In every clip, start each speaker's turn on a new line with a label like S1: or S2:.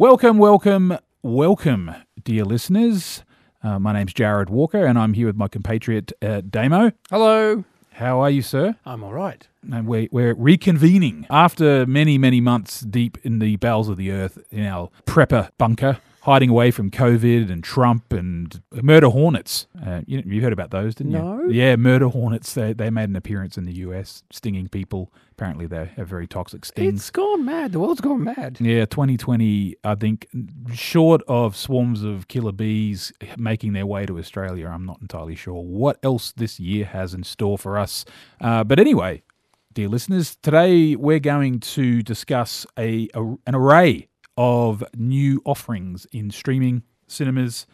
S1: Welcome, welcome, welcome, dear listeners. Uh, my name's Jared Walker, and I'm here with my compatriot uh, Damo.
S2: Hello.
S1: How are you, sir?
S2: I'm all right.
S1: And we're, we're reconvening after many, many months deep in the bowels of the earth in our prepper bunker, hiding away from COVID and Trump and murder hornets. Uh, you, you heard about those, didn't
S2: No.
S1: you? Yeah, murder hornets. They, they made an appearance in the US, stinging people. Apparently, they have very toxic stings.
S2: It's gone mad. The world's gone mad.
S1: Yeah, 2020, I think, short of swarms of killer bees making their way to Australia, I'm not entirely sure what else this year has in store for us. Uh, but anyway, dear listeners, today we're going to discuss a, a an array of new offerings in streaming cinemas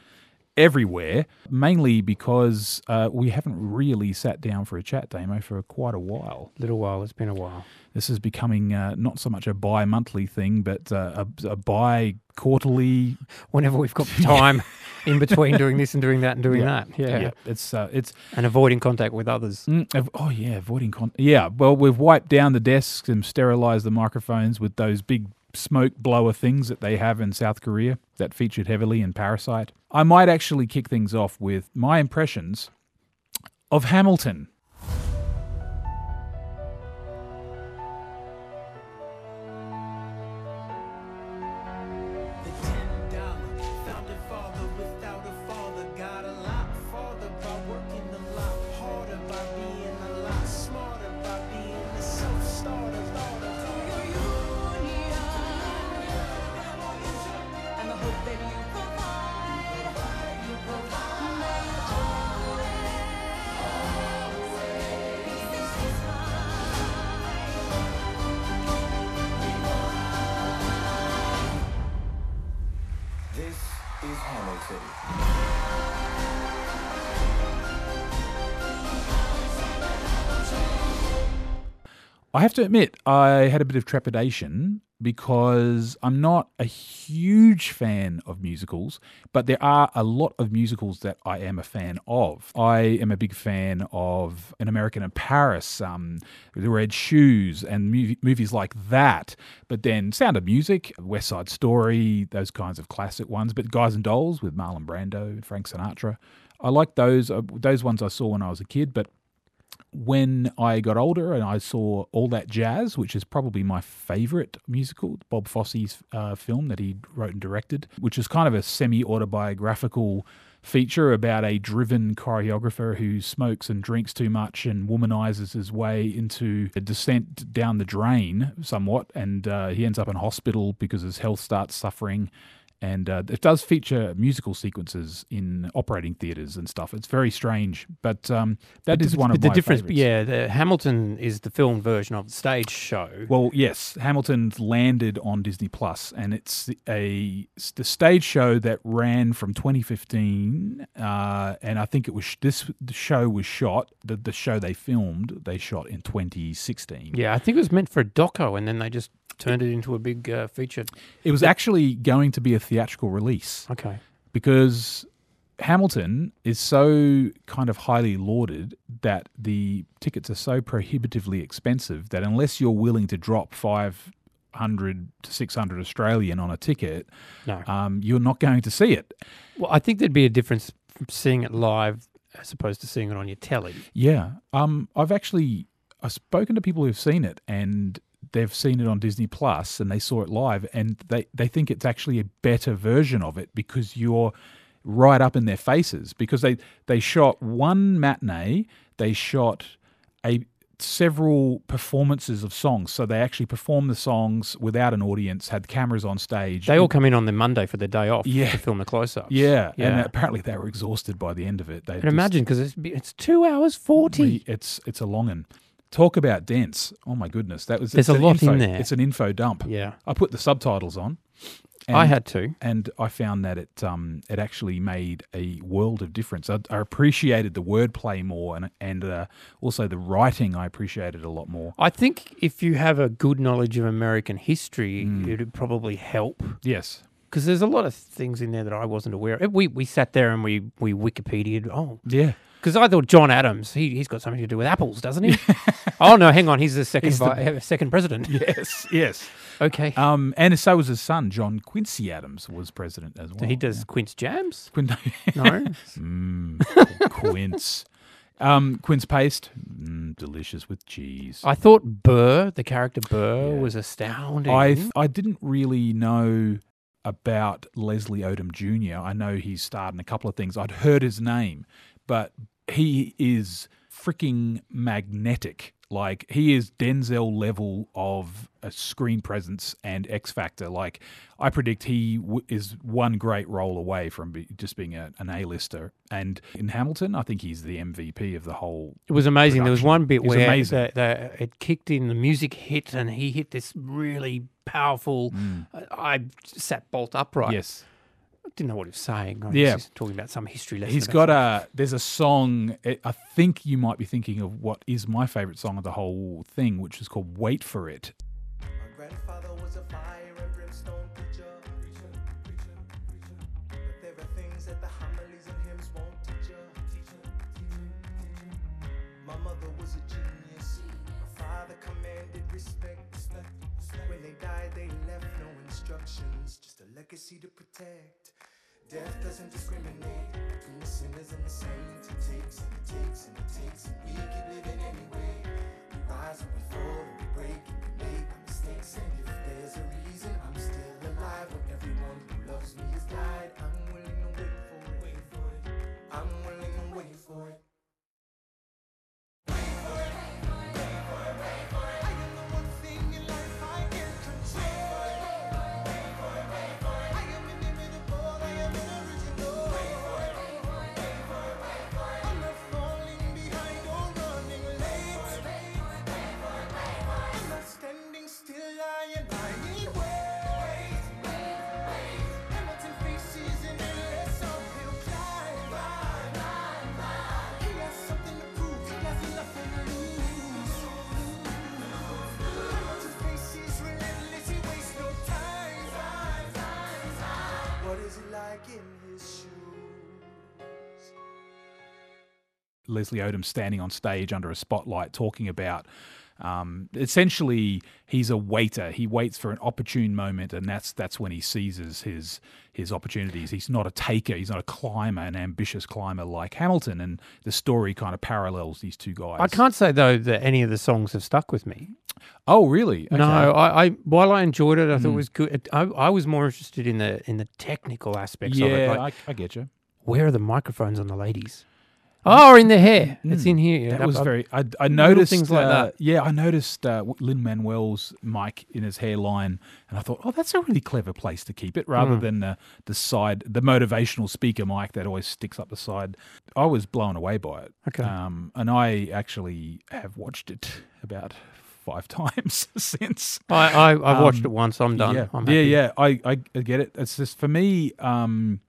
S1: everywhere, mainly because uh, we haven't really sat down for a chat, Damo, for quite a while.
S2: Little while. It's been a while.
S1: This is becoming uh, not so much a bi-monthly thing, but uh, a, a bi-quarterly.
S2: Whenever we've got time in between doing this and doing that and doing
S1: Yeah.
S2: that. Yeah. yeah.
S1: it's uh, it's
S2: And avoiding contact with others.
S1: mm, av- oh yeah, avoiding con. Yeah, well, we've wiped down the desks and sterilized the microphones with those big smoke blower things that they have in South Korea that featured heavily in Parasite. I might actually kick things off with my impressions of Hamilton. I have to admit, I had a bit of trepidation because I'm not a huge fan of musicals, but there are a lot of musicals that I am a fan of. I am a big fan of An American in Paris, um, The Red Shoes, and mov- movies like that. But then Sound of Music, West Side Story, those kinds of classic ones. But Guys and Dolls with Marlon Brando and Frank Sinatra. I like those. Uh, those ones I saw when I was a kid, but when I got older and I saw All That Jazz, which is probably my favorite musical, Bob Fosse's uh, film that he wrote and directed, which is kind of a semi autobiographical feature about a driven choreographer who smokes and drinks too much and womanizes his way into a descent down the drain somewhat. And uh, he ends up in hospital because his health starts suffering. And uh, it does feature musical sequences in operating theaters and stuff. It's very strange, but um, that is one of
S2: the
S1: my
S2: difference,
S1: favorites.
S2: yeah, the Hamilton is the film version of the stage show.
S1: Well, yes, Hamilton's landed on Disney Plus, and it's a it's the stage show that ran from 2015, uh, and I think it was this the show was shot the the show they filmed they shot in 2016.
S2: yeah, I think it was meant for a doco, and then they just turned it into a big uh, feature.
S1: It was actually going to be a theatrical release
S2: Okay.
S1: because Hamilton is so kind of highly lauded that the tickets are so prohibitively expensive that unless you're willing to drop 500 to 600 Australian on a ticket,
S2: No.
S1: um, you're not going to see it.
S2: Well, I think there'd be a difference from seeing it live as opposed to seeing it on your telly.
S1: Yeah. Um, I've actually I've spoken to people who've seen it and they've seen it on Disney Plus and they saw it live and they, they think it's actually a better version of it because you're right up in their faces because they, they shot one matinee, they shot a several performances of songs. So they actually performed the songs without an audience, had cameras on stage.
S2: They all come in on the Monday for their day off
S1: Yeah.
S2: to film the close-ups.
S1: yeah, and
S2: yeah.
S1: apparently they were exhausted by the end of it. They
S2: And
S1: just-
S2: imagine because it's it's two hours forty.
S1: It's it's a long one. Talk about dense. Oh my goodness, that was.
S2: There's
S1: it's
S2: a
S1: an
S2: lot in
S1: info-
S2: there.
S1: It's an info dump.
S2: Yeah,
S1: I put the subtitles on. And,
S2: I had to.
S1: and I found that it um it actually made a world of difference. I, I appreciated the wordplay more, and and uh, also the writing. I appreciated a lot more.
S2: I think if you have a good knowledge of American history,
S1: Mm.
S2: it'd probably help
S1: Yes.
S2: because there's a lot of things in there that I wasn't aware of. We we sat there and we we Wikipedia'd. Oh,
S1: Yeah.
S2: Because I thought John Adams, he, he's got something to do with apples, doesn't he? oh, no, hang on. He's the second,
S1: He's the-
S2: vi- uh, second president.
S1: yes, yes.
S2: Okay.
S1: Um, and so was his son, John Quincy Adams, was president as well.
S2: so he does Quince Jams?
S1: Quin-
S2: No.
S1: mm, Quince. Um, quince paste, mm, delicious with cheese.
S2: I thought Burr, the character Burr,
S1: Yeah.
S2: was astounding.
S1: I th- I didn't really know about Leslie Odom Jr. I know he's starred in a couple of things. I'd heard his name, but he is freaking magnetic. Like he is Denzel level of a screen presence and X Factor. Like I predict he w- is one great role away from be- just being a, an A-lister. And in Hamilton, I think he's the MVP of the whole.
S2: It was amazing. There was one bit
S1: It was
S2: where the, the, it kicked in, the music hit, and he hit this really powerful. I I sat bolt upright.
S1: Mm. Yes.
S2: I didn't know what he was saying. I
S1: Yeah.
S2: just talking about some history lesson.
S1: He's
S2: about
S1: got a. There's a song. I I think you might be thinking of what is my favorite song of the whole thing, which is called "Wait for It."
S3: My grandfather was a fire and brimstone preacher. preacher, preacher, preacher. But there are things that the homilies and hymns won't teach ya. Teacher, teacher, teacher. My mother was a genius. My father commanded respect. respect, respect. When they died, they left no instructions, just a legacy to protect. Death doesn't discriminate between the sinners and the saints. It takes and it takes and it takes, and we keep living anyway. We rise and we fall and we break and we make our mistakes. And if there's a reason I'm still alive when everyone who loves me has died, I'm willing to wait for it. Wait for it. I'm willing to wait for it.
S1: Leslie Odom standing on stage under a spotlight talking about. Um, essentially, he's a waiter. He waits for an opportune moment, and that's that's when he seizes his his opportunities. He's not a taker. He's not a climber, an ambitious climber like Hamilton. And the story kind of parallels these two guys.
S2: I can't say though that any of the songs have stuck with me.
S1: Oh, really?
S2: No, I, I while I enjoyed it, I thought it
S1: Mm.
S2: was good. I, I was more interested in the in the technical aspects of it.
S1: Yeah,
S2: Like,
S1: I, I get you.
S2: where are the microphones on the ladies? Oh, in the hair. It's
S1: Mm.
S2: in here.
S1: That
S2: Up-
S1: was
S2: up-
S1: very. I, I noticed
S2: things like
S1: uh,
S2: that.
S1: Yeah, I noticed uh, Lin Manuel's mic in his hairline, and I thought, oh, that's a really clever place to keep it, rather
S2: Mm.
S1: than uh, the side, the motivational speaker mic that always sticks up the side. I was blown away by it.
S2: Okay.
S1: Um, and I actually have watched it about five times since.
S2: I, I I've watched
S1: Um,
S2: it once. I'm done.
S1: Yeah,
S2: I'm
S1: yeah,
S2: happy.
S1: yeah. I, I, I get it. It's just for me. Um,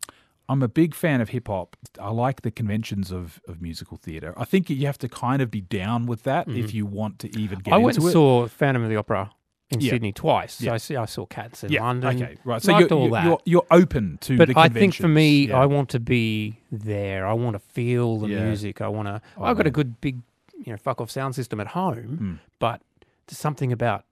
S1: I'm a big fan of hip hop. I like the conventions of, of musical theatre. I think you have to kind of be down with that if you want to even get
S2: Mm-hmm. I went and
S1: it.
S2: saw Phantom of the Opera in
S1: Yeah.
S2: Sydney twice. So
S1: Yeah.
S2: I see. I saw Cats in
S1: yeah,
S2: London.
S1: okay, right. So you're,
S2: all
S1: you're,
S2: that.
S1: you're you're open to
S2: but
S1: the
S2: I think for me. I want to be there. I want to feel the music. I want to.
S1: Oh,
S2: I've got a good big, you know, fuck off sound system at home,
S1: Mm.
S2: but there's something about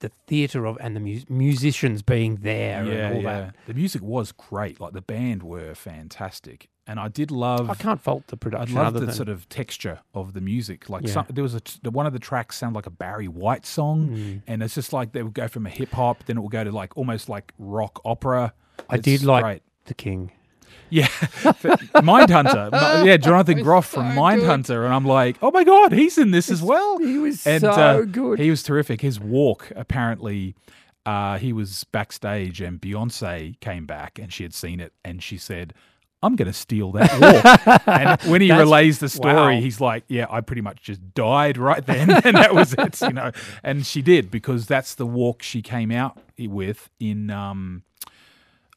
S2: the theatre of and the mu- musicians being there
S1: yeah,
S2: and all
S1: yeah.
S2: that.
S1: The music was great. Like the band were fantastic, and I did love.
S2: I can't fault the
S1: I
S2: production.
S1: love
S2: other
S1: the
S2: than,
S1: sort of texture of the music. Like
S2: Yeah.
S1: some, there was a one of the tracks sounded like a Barry White song,
S2: Mm.
S1: and it's just like they would go from a hip hop, then it would go to like almost like rock opera.
S2: I
S1: It's
S2: did like
S1: great.
S2: the King.
S1: Yeah, Mindhunter. Mi- yeah, Jonathan Groff from Mindhunter, and I'm like, oh my god, he's in this as well.
S2: He was
S1: And,
S2: so
S1: uh,
S2: good.
S1: He was terrific. His walk, apparently, uh, he was backstage, and Beyonce came back, and she had seen it, and she said. I'm going to steal that walk. and when he relays the story,
S2: wow.
S1: he's like, "Yeah, I pretty much just died right then, and that was it." You know, and she did because that's the walk she came out with in. Um,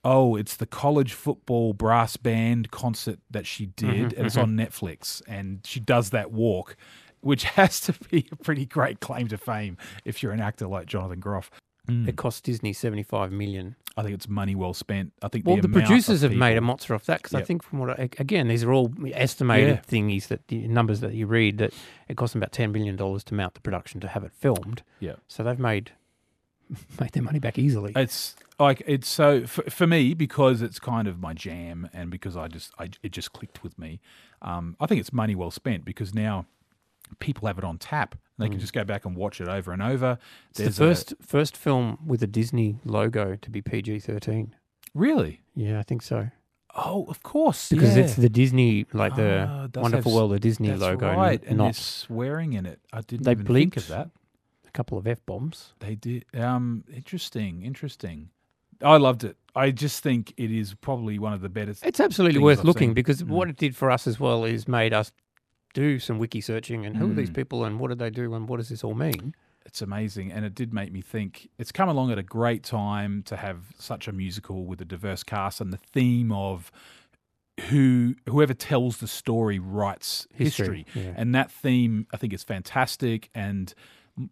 S1: oh, it's the college football brass band concert that she did, and it's on Netflix, and she does that walk, which has to be a pretty great claim to fame if you're an actor like Jonathan Groff. Mm.
S2: It cost Disney seventy five million.
S1: I think it's money well spent. I think
S2: Well, the,
S1: amount of
S2: producers have made a
S1: people-
S2: monster off that because I think from what I, again these are all estimated
S1: Yeah.
S2: thingies that the numbers that you read that it cost them about ten million dollars to mount the production to have it filmed.
S1: Yeah.
S2: So they've made made their money back easily.
S1: It's like it's so for, for me because it's kind of my jam, and because I just I, it just clicked with me. Um, I think it's money well spent because now people have it on tap. And they can just go back and watch it over and over.
S2: Mm. It's the
S1: There's a-
S2: first first film with a Disney logo to be PG thirteen.
S1: really.
S2: Yeah, I think so.
S1: Oh, of course,
S2: Because
S1: yeah.
S2: it's the Disney, like
S1: Ah,
S2: the
S1: it
S2: Wonderful
S1: have
S2: World of Disney logo,
S1: right, and
S2: not
S1: there's swearing in it. I didn't
S2: They
S1: even think of
S2: bleeped.
S1: that.
S2: Couple of f bombs.
S1: They did. Um, interesting, interesting. I loved it. I just think it is probably one of the better.
S2: It's absolutely worth
S1: I've
S2: looking
S1: seen.
S2: because
S1: Mm.
S2: what it did for us as well is made us do some wiki searching and who are these
S1: Mm.
S2: people and what did they do and what does this all mean?
S1: It's amazing, and it did make me think. It's come along at a great time to have such a musical with a diverse cast and the theme of who whoever tells the story writes history,
S2: Yeah.
S1: and that theme I think is fantastic. And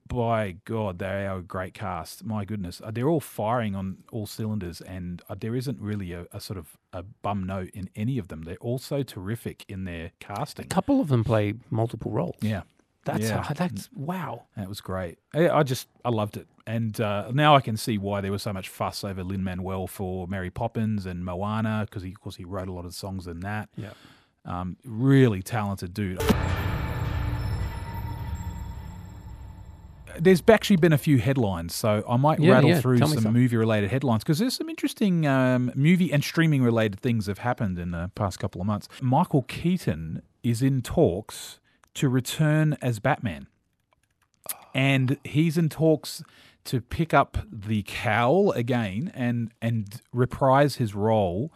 S1: by God, they are a great cast. My goodness, Uh, they're all firing on all cylinders, and uh, there isn't really a, a sort of a bum note in any of them. They're also terrific in their casting.
S2: a couple of them play multiple roles.
S1: Yeah,
S2: That's
S1: Yeah.
S2: uh, that's wow.
S1: That was great. I, I just I loved it, and uh, now I can see why there was so much fuss over Lin Manuel for Mary Poppins and Moana because he, of course, he wrote a lot of songs in that.
S2: Yeah.
S1: Um, really talented dude. There's actually been a few headlines, so I might
S2: Yeah,
S1: rattle
S2: yeah,
S1: through
S2: tell
S1: some,
S2: some.
S1: movie-related headlines because there's some interesting um, movie and streaming-related things have happened in the past couple of months. Michael Keaton is in talks to return as Batman, and he's in talks to pick up the cowl again and and reprise his role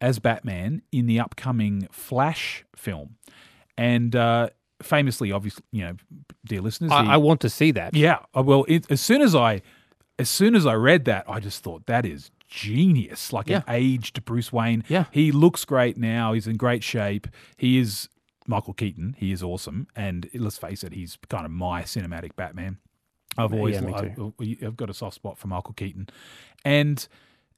S1: as Batman in the upcoming Flash film, and uh, famously, obviously, you know, dear listeners, he-
S2: I, I want to see that.
S1: yeah. uh, Well, it, as soon as I, as soon as I read that, I just thought that is genius. Like an aged Bruce Wayne.
S2: Yeah.
S1: He looks great now. He's in great shape. He is Michael Keaton. He is awesome. And let's face it, he's kind of my cinematic Batman. I've
S2: Yeah,
S1: always,
S2: me
S1: I've,
S2: too.
S1: I've got a soft spot for Michael Keaton. And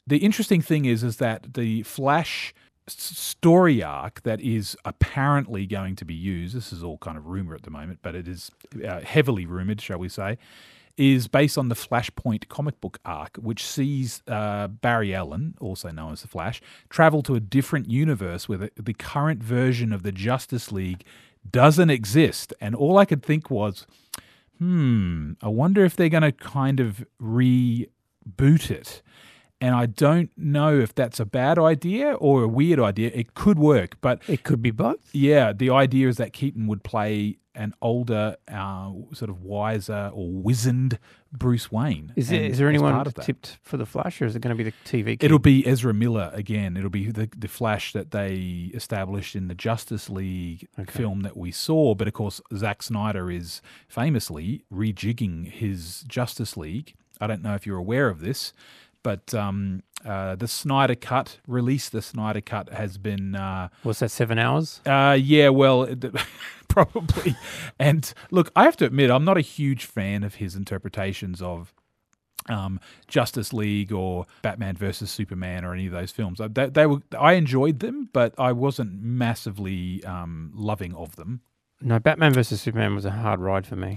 S1: the interesting thing is, is that the Flash story arc that is apparently going to be used. This is all kind of rumor at the moment, but it is uh, heavily rumored, shall we say, is based on the Flashpoint comic book arc, which sees uh, Barry Allen, also known as the Flash, travel to a different universe where the, the current version of the Justice League doesn't exist. And all I could think was, hmm, I wonder if they're going to kind of reboot it. And I don't know if that's a bad idea or a weird idea. It could work, but
S2: It could be both.
S1: yeah, the idea is that Keaton would play an older, uh, sort of wiser or wizened Bruce Wayne.
S2: Is, there, there anyone
S1: part of that-
S2: tipped for the Flash, or is it going to be the TV? Kid?
S1: It'll be Ezra Miller again. It'll be the the Flash that they established in the Justice League
S2: Okay.
S1: film that we saw. But of course, Zack Snyder is famously rejigging his Justice League. I don't know if you're aware of this, but um, uh, the Snyder Cut release, the Snyder Cut has been. Uh,
S2: What's that? Seven hours.
S1: uh, yeah, well, it- probably. And look, I have to admit, I'm not a huge fan of his interpretations of um, Justice League or Batman versus Superman or any of those films. Uh, They, they were, I enjoyed them, but I wasn't massively um, loving of them.
S2: No, Batman versus Superman was a hard ride for me.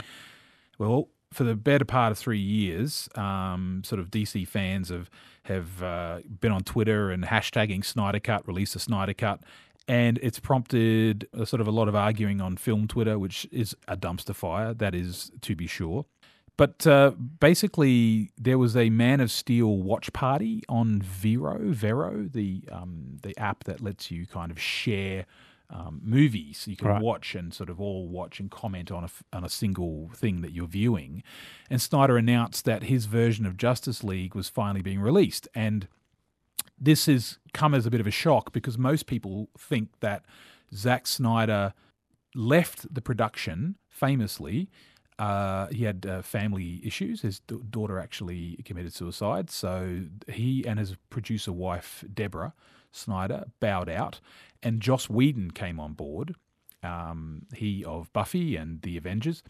S1: Well, for the better part of three years, um, sort of DC fans have have uh, been on Twitter and hashtagging Snyder Cut, release the Snyder Cut, and it's prompted a sort of a lot of arguing on film Twitter, which is a dumpster fire. That is to be sure. But uh, basically, there was a Man of Steel watch party on Vero, Vero, the um, the app that lets you kind of share um, movies. You can
S2: Right.
S1: watch and sort of all watch and comment on a on a single thing that you're viewing. And Snyder announced that his version of Justice League was finally being released, and this has come as a bit of a shock because most people think that Zack Snyder left the production famously. Uh, he had uh, family issues. His d- daughter actually committed suicide. So he and his producer wife, Deborah Snyder, bowed out. And Joss Whedon came on board, um, he of Buffy and the Avengers.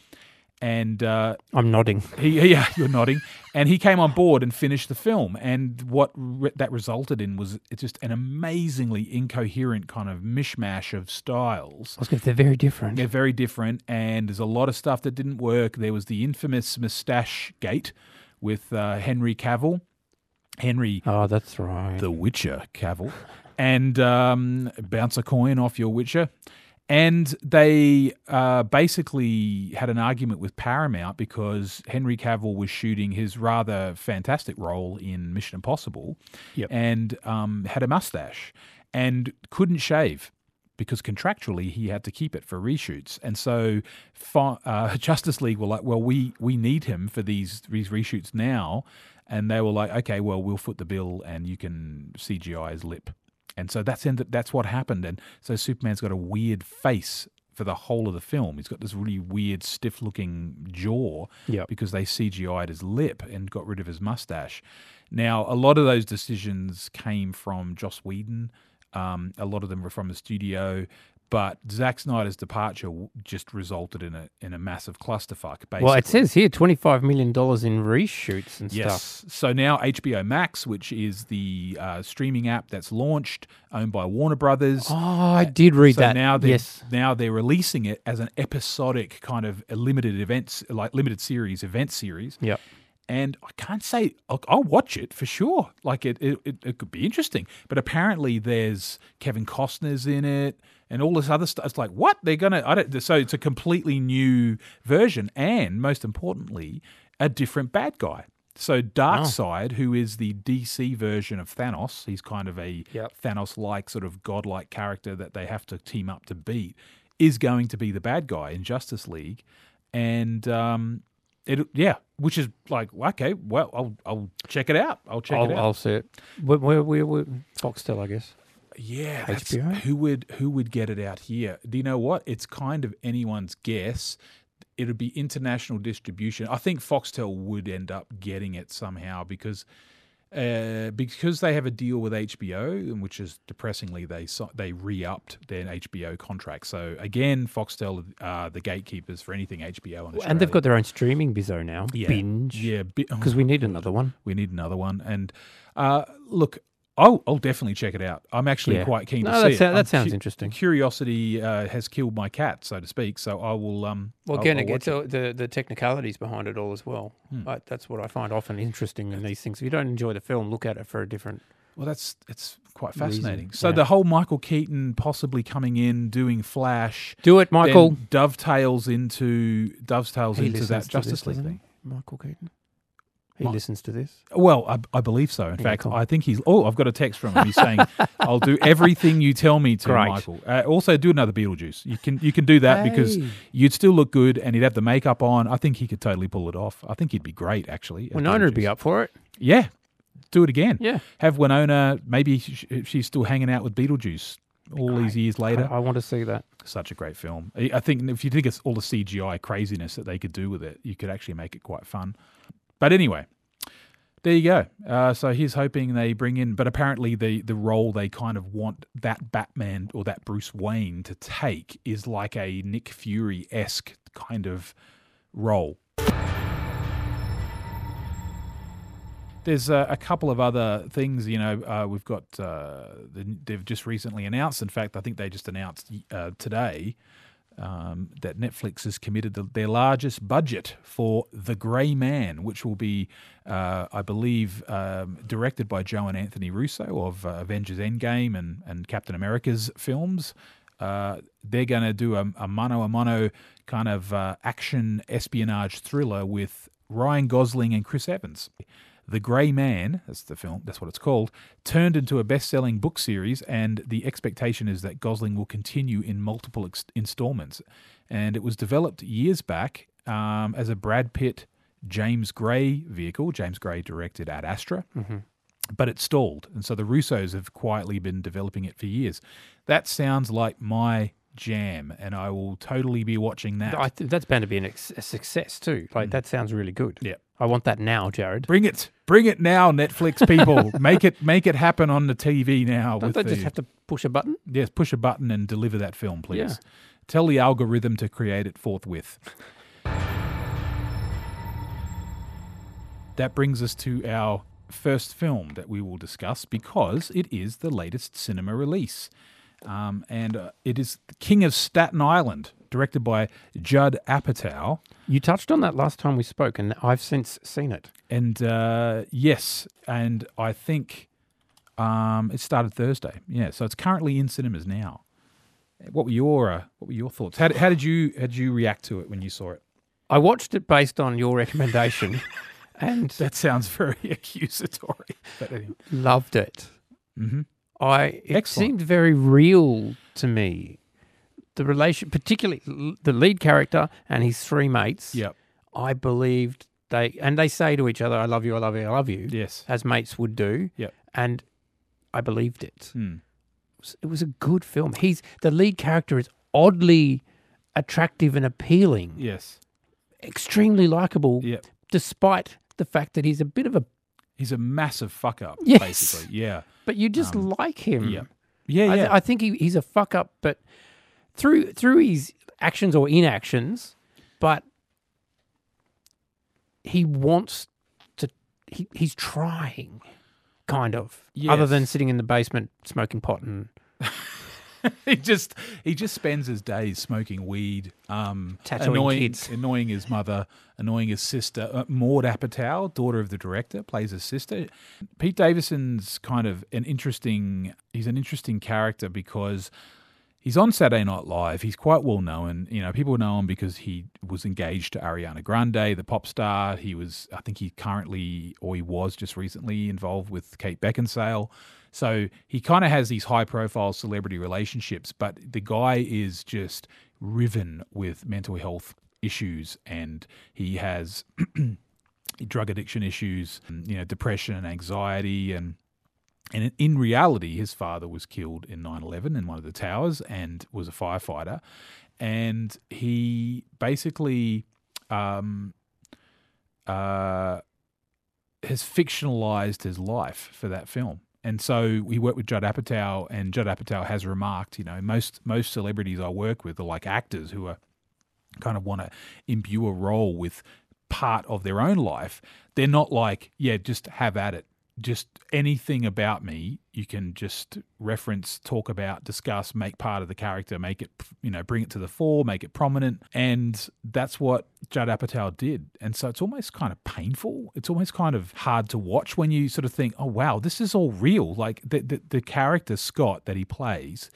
S1: and uh,
S2: I'm nodding.
S1: he, yeah, you're nodding. And he came on board and finished the film. And what re- that resulted in was it's just an amazingly incoherent kind of mishmash of styles.
S2: I was going to say they're very different.
S1: They're very different, and there's a lot of stuff that didn't work. There was the infamous mustache gate with uh, Henry Cavill. Henry
S2: Oh, that's right.
S1: the Witcher Cavill, and um, bounce a coin off your Witcher. And they uh, basically had an argument with Paramount because Henry Cavill was shooting his rather fantastic role in Mission Impossible
S2: Yep.
S1: and um, had a mustache and couldn't shave because contractually he had to keep it for reshoots. And so uh, Justice League were like, well, we, we need him for these, these reshoots now. And they were like, okay, well, we'll foot the bill and you can CGI his lip. And so that's that's what happened. And so Superman's got a weird face for the whole of the film. He's got this really weird, stiff looking jaw
S2: Yep.
S1: because they CGI'd his lip and got rid of his mustache. Now, a lot of those decisions came from Joss Whedon. Um, a lot of them were from the studio, but Zack Snyder's departure just resulted in a in a massive clusterfuck. Basically.
S2: Well, it says here $25 million in reshoots and stuff.
S1: Yes. So now HBO Max, which is the uh, streaming app that's launched, owned by Warner Brothers.
S2: Oh, I did read
S1: so
S2: that.
S1: now they're
S2: yes.
S1: now they're releasing it as an episodic kind of a limited events like limited series event series.
S2: Yep.
S1: And I can't say I'll, I'll watch it for sure. Like it, it, it, it could be interesting. But apparently there's Kevin Costner's in it and all this other stuff. It's like what they're gonna. I don't. So it's a completely new version, and most importantly, a different bad guy. So Darkseid, who is the DC version of Thanos, he's kind of a
S2: Yep.
S1: Thanos-like sort of godlike character that they have to team up to beat, is going to be the bad guy in Justice League, and um, it yeah, which is like okay, well, I'll I'll check it out. I'll check it
S2: I'll,
S1: out.
S2: I'll see it. Where, where, where, Foxtel, I guess.
S1: Yeah, who would who would get it out here? Do you know what? It's kind of anyone's guess. It'd be international distribution. I think Foxtel would end up getting it somehow because uh, because they have a deal with HBO, which is depressingly they they re-upped their HBO contract. So again, Foxtel are the gatekeepers for anything HBO on
S2: And they've got their own streaming bizzo now.
S1: yeah,
S2: Binge.
S1: Yeah, bi-
S2: Because we need another one.
S1: we need another one. And uh, look, I'll, I'll definitely check it out. I'm actually
S2: Yeah.
S1: quite keen
S2: No,
S1: to see
S2: that
S1: it.
S2: that
S1: I'm
S2: sounds interesting.
S1: Curiosity uh, has killed my cat, so to speak. So I will. Um,
S2: Well,
S1: I'll-
S2: again,
S1: I'll
S2: it gets the, the technicalities behind it all as well.
S1: Hmm.
S2: I, that's what I find often interesting in these things. If you don't enjoy the film, look at it for a different.
S1: Well, that's it's quite
S2: Reason,
S1: fascinating. So
S2: yeah.
S1: the whole Michael Keaton possibly coming in doing Flash,
S2: Do it, Michael.
S1: dovetails into dovetails
S2: He
S1: into that Justice League thing.
S2: Michael Keaton. He
S1: Mi-
S2: listens to this.
S1: Well, I, I believe so. In
S2: Yeah,
S1: fact,
S2: cool.
S1: I think he's. Oh, I've got a text from him. He's saying, "I'll do everything you tell me to,
S2: Great.
S1: Michael." Uh, also, do another Beetlejuice. You can you can do that because you'd still look good and he'd have the makeup on. I think he could totally pull it off. I think he'd be great, actually.
S2: Winona would be up for it.
S1: Yeah, do it again.
S2: Yeah.
S1: Have Winona. Maybe she's still hanging out with Beetlejuice all these years later.
S2: I, I want to see that.
S1: Such a great film. I think if you think it's all the CGI craziness that they could do with it, you could actually make it quite fun. But anyway, there you go. Uh, so he's hoping they bring in, but apparently the the role they kind of want that Batman or that Bruce Wayne to take is like a Nick Fury esque kind of role. There's uh, a couple of other things, you know. Uh, we've got uh, they've just recently announced. In fact, I think they just announced uh, today um, that Netflix has committed the, their largest budget for The Grey Man, which will be, uh, I believe, um, directed by Joe and Anthony Russo of uh, Avengers Endgame and, and Captain America's films. Uh, they're going to do a, a mano a mano kind of uh, action espionage thriller with Ryan Gosling and Chris Evans. The Grey Man, that's the film, that's what it's called, turned into a best selling book series, and the expectation is that Gosling will continue in multiple ex- installments. And it was developed years back um, as a Brad Pitt James Gray vehicle. James Gray directed Ad Astra, but it stalled. And so the Russos have quietly been developing it for years. That sounds like my jam, and I will totally be watching that.
S2: I th- that's bound to be an ex- a success too. Like mm. that sounds really good.
S1: Yeah.
S2: I want that now, Jared.
S1: Bring it, bring it now, Netflix people. make it, make it happen on the TV now.
S2: Don't they just have to push a button?
S1: yes, push a button and deliver that film, please.
S2: Yeah.
S1: Tell the algorithm to create it forthwith. that brings us to our first film that we will discuss because it is the latest cinema release. Um, and uh, it is King of Staten Island, directed by Judd Apatow.
S2: You touched on that last time we spoke, and I've since seen it.
S1: And uh, yes, and I think um, it started Thursday. Yeah, so it's currently in cinemas now. What were your uh, What were your thoughts? How did, how did you how did you react to it when you saw it?
S2: I watched it based on your recommendation and
S1: That sounds very accusatory. But anyway.
S2: loved it.
S1: Mhm.
S2: I it
S1: Excellent.
S2: seemed very real to me. The relation, particularly the lead character and his three mates.
S1: Yep.
S2: I believed they and they say to each other, "I love you, I love you, I love you,"
S1: Yes.
S2: as mates would do.
S1: Yep.
S2: And I believed it.
S1: Hmm.
S2: It was- It was a good film. He's the lead character is oddly attractive and appealing,
S1: Yes.
S2: extremely likable,
S1: Yep.
S2: despite the fact that he's a bit of a.
S1: He's a massive fuck up,
S2: Yes.
S1: basically. Yeah.
S2: But you just like him.
S1: Um, Yeah. Yeah.
S2: I,
S1: Yeah.
S2: th- I think he, he's a fuck up, but through through his actions or inactions, but he wants to. He, he's trying, kind of. Other than sitting in the basement smoking pot and
S1: he just he just spends his days smoking weed, um,
S2: Tattooing
S1: annoying,
S2: kids.
S1: annoying his mother, annoying his sister. Uh, Maud Apatow, daughter of the director, plays his sister. Pete Davidson's kind of an interesting. He's an interesting character because he's on Saturday Night Live. He's quite well known. You know, people know him because he was engaged to Ariana Grande, the pop star. He was, I think, he currently or he was just recently involved with Kate Beckinsale. So he kind of has these high profile celebrity relationships, but the guy is just riven with mental health issues and he has drug addiction issues, you know, depression and anxiety and and in- reality, his father was killed in 9 11 in one of the towers and was a firefighter. And he basically um, uh, has fictionalized his life for that film. And so we worked with Judd Apatow, and Judd Apatow has remarked, you know, most most celebrities I work with are like actors who are kind of want to imbue a role with part of their own life. They're not like, yeah, just have at it. Just anything about me, you can just reference, talk about, discuss, make part of the character, make it, you know, bring it to the fore, make it prominent. And that's what Judd Apatow did. And so it's almost kind of painful. It's almost kind of hard to watch when you sort of think, oh, wow, this is all real. Like the, the, the character, Scott, that he plays,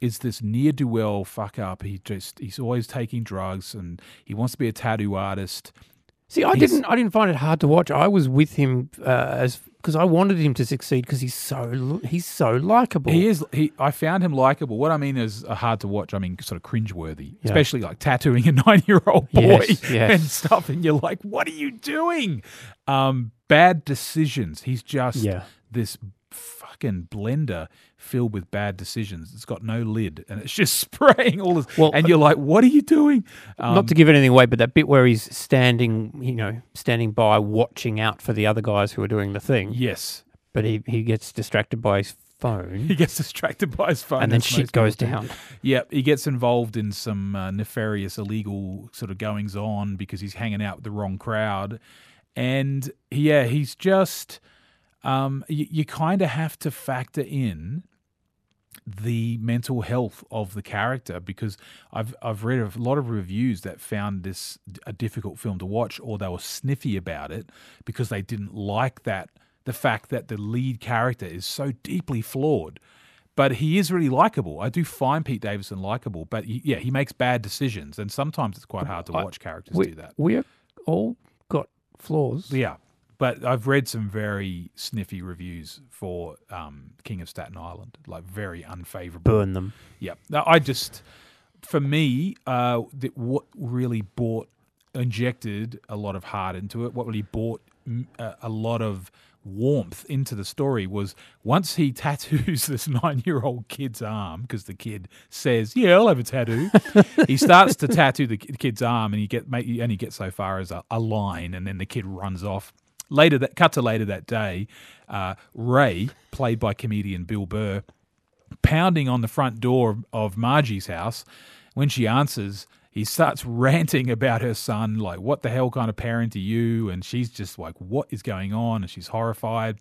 S1: is this near do well fuck up. He just he's always taking drugs and he wants to be a tattoo artist.
S2: See. I
S1: He's-
S2: didn't. I didn't find it hard to watch. I was with him uh, as because I wanted him to succeed because he's so he's so likable.
S1: He is he I found him likable. What I mean is uh, hard to watch. I mean sort of cringeworthy,
S2: Yeah.
S1: especially like tattooing a nine year old boy
S2: Yes, yes.
S1: and stuff. And you're like, what are you doing? Um, bad decisions. He's just
S2: Yeah.
S1: this fucking blender filled with bad decisions. It's got no lid and it's just spraying all this.
S2: Well,
S1: and you're like, what are you doing? Um,
S2: Not to give anything away, but that bit where he's standing, you know, standing by, watching out for the other guys who are doing the thing,
S1: yes.
S2: but he, he gets distracted by his phone,
S1: He gets distracted by his phone.
S2: and then shit goes
S1: do.
S2: down.
S1: Yeah, he gets involved in some uh, nefarious, illegal sort of goings on because he's hanging out with the wrong crowd, and yeah, he's just um, you, you kind of have to factor in the mental health of the character because I've I've read a lot of reviews that found this a difficult film to watch or they were sniffy about it because they didn't like that the fact that the lead character is so deeply flawed but he is really likable. I do find Pete Davidson likable, but he, yeah, he makes bad decisions, and sometimes it's quite hard to
S2: I-
S1: watch characters
S2: We,
S1: do that.
S2: we are all got flaws.
S1: Yeah, but I've read some very sniffy reviews for um, King of Staten Island, like very unfavorable.
S2: Burn them.
S1: Yeah, no, I just, for me, uh, that what really bought, injected a lot of heart into it. What really brought mm, a, a lot of warmth into the story was once he tattoos this nine-year-old kid's arm because the kid says, "Yeah, I'll have a tattoo." he starts to tattoo the kid's arm, and he get make, he only gets so far as a, a line, and then the kid runs off. Later, that cut to later that day, uh, Ray, played by comedian Bill Burr, pounding on the front door of Margie's house. When she answers, he starts ranting about her son, like, what the hell kind of parent are you? And she's just like, what is going on? And she's horrified.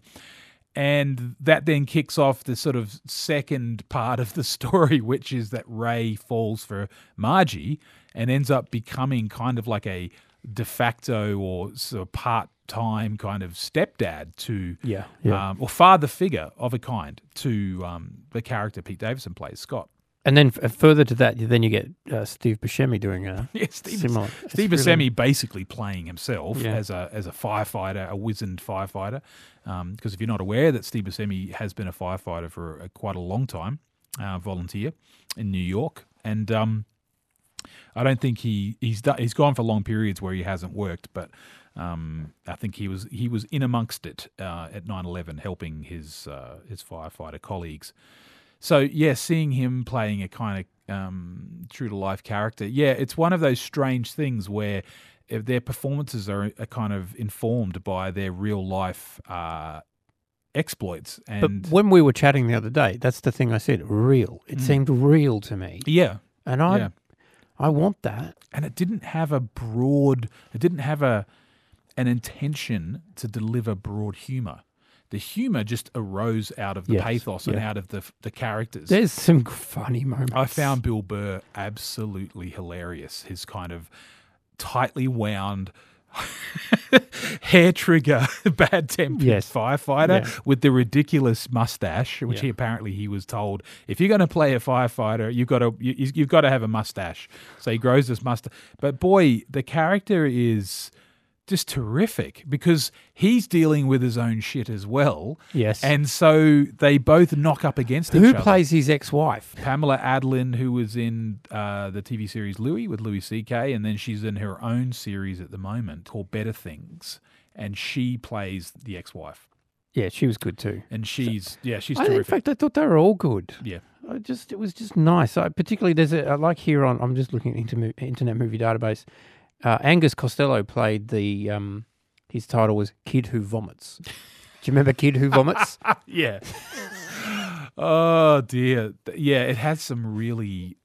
S1: And that then kicks off the sort of second part of the story, which is that Ray falls for Margie and ends up becoming kind of like a de facto or sort of part time kind of stepdad to,
S2: Yeah, yeah.
S1: Um, or father figure of a kind to um, the character Pete Davidson plays, Scott.
S2: And then f- further to that, then you get uh, Steve Buscemi doing a
S1: Yeah, Steve,
S2: similar. it's
S1: Steve
S2: really-
S1: Buscemi basically playing himself
S2: Yeah.
S1: as a as a firefighter, a wizened firefighter. Because if you're not aware that Steve Buscemi has been a firefighter for a, quite a long time, uh, volunteer in New York, and um, I don't think he he's done, he's gone for long periods where he hasn't worked, but um, I think he was he was in amongst it uh, at 9/11, helping his uh, his firefighter colleagues. So yeah, seeing him playing a kind of um, true to life character, yeah, it's one of those strange things where if their performances are, are kind of informed by their real life uh, exploits,
S2: But
S1: and
S2: when we were chatting the other day, that's the thing I said. Real. It
S1: Mm.
S2: seemed real to me,
S1: yeah,
S2: and I,
S1: yeah.
S2: I want that.
S1: and it didn't have a broad it didn't have a an intention to deliver broad humor the humor just arose out of the
S2: Yes,
S1: pathos and out of the the characters
S2: There's some funny moments.
S1: i found bill burr absolutely hilarious his kind of tightly wound hair trigger bad tempered
S2: Yes.
S1: firefighter
S2: Yeah.
S1: with the ridiculous mustache which
S2: Yeah.
S1: he apparently he was told if you're going to play a firefighter you've got to you, you've got to have a mustache so he grows this mustache but boy the character is just terrific because he's dealing with his own shit as well
S2: Yes.
S1: and so they both knock up against
S2: Who
S1: each other Who
S2: plays his ex-wife?
S1: Pamela Adlon, who was in uh, the TV series Louie with Louis C.K., and then she's in her own series at the moment called Better Things, and she plays the ex-wife,
S2: Yeah, she was good too.
S1: and she's yeah, she's
S2: I, in fact, I thought they were all good.
S1: yeah,
S2: I just it was just nice. I, particularly there's a, like here on I'm just looking at Internet Movie Database. Uh, Angus Costello played the um, his title was Kid Who Vomits. Do you remember Kid Who Vomits?
S1: yeah. oh dear, yeah, it had some really.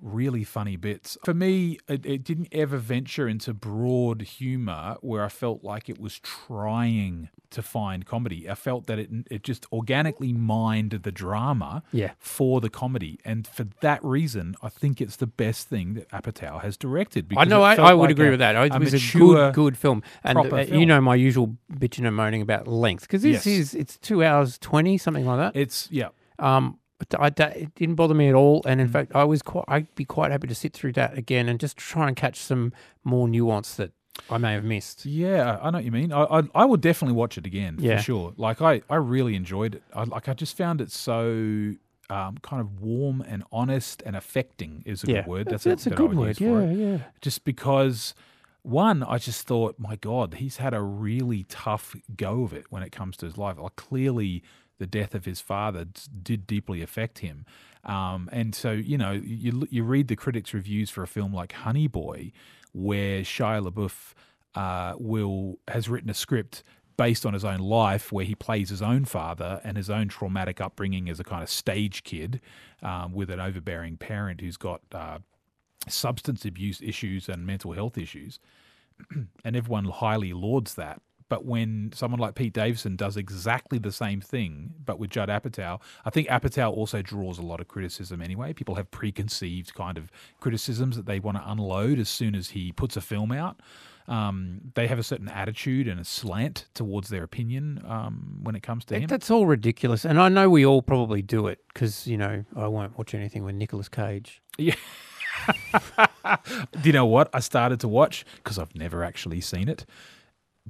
S1: Really funny bits. For me, it, it didn't ever venture into broad humor where I felt like it was trying to find comedy. I felt that it it just organically mined the drama
S2: yeah.
S1: for the comedy, and for that reason, I think it's the best thing that Apatow has directed.
S2: I know. I, I would
S1: like
S2: agree
S1: a-
S2: with that. It
S1: a
S2: was
S1: mature-
S2: a good, good film, and
S1: proper
S2: uh, you know my usual bitching and moaning about length because this
S1: Yes.
S2: is it's two hours twenty something like that.
S1: It's yeah,
S2: Um, I, it didn't bother me at all, and in
S1: Mm.
S2: fact, I was quite. I'd be quite happy to sit through that again and just try and catch some more nuance that I may have missed.
S1: yeah. I know what you mean. I I, I would definitely watch it again
S2: Yeah.
S1: for sure. Like I I really enjoyed it. I like I just found it so. Um, kind of warm and honest and affecting is a
S2: Yeah,
S1: good word.
S2: that's,
S1: That's,
S2: that's a
S1: that I
S2: good word.
S1: for
S2: Yeah,
S1: it.
S2: yeah.
S1: just because one i just thought my god he's had a really tough go of it when it comes to his life like clearly the death of his father did deeply affect him um, and so you know you, you read the critics reviews for a film like honey boy where shia labeouf uh, will has written a script based on his own life where he plays his own father and his own traumatic upbringing as a kind of stage kid um, with an overbearing parent who's got uh, substance abuse issues and mental health issues, and everyone highly lauds that. But when someone like Pete Davidson does exactly the same thing, but with Judd Apatow, I think Apatow also draws a lot of criticism anyway. People have preconceived kind of criticisms that they want to unload as soon as he puts a film out. Um, they have a certain attitude and a slant towards their opinion um, when it comes to him.
S2: That's all ridiculous, and I know we all probably do it because you know I won't watch anything with Nicolas Cage.
S1: Yeah. Do you know what I started to watch because I've never actually seen it?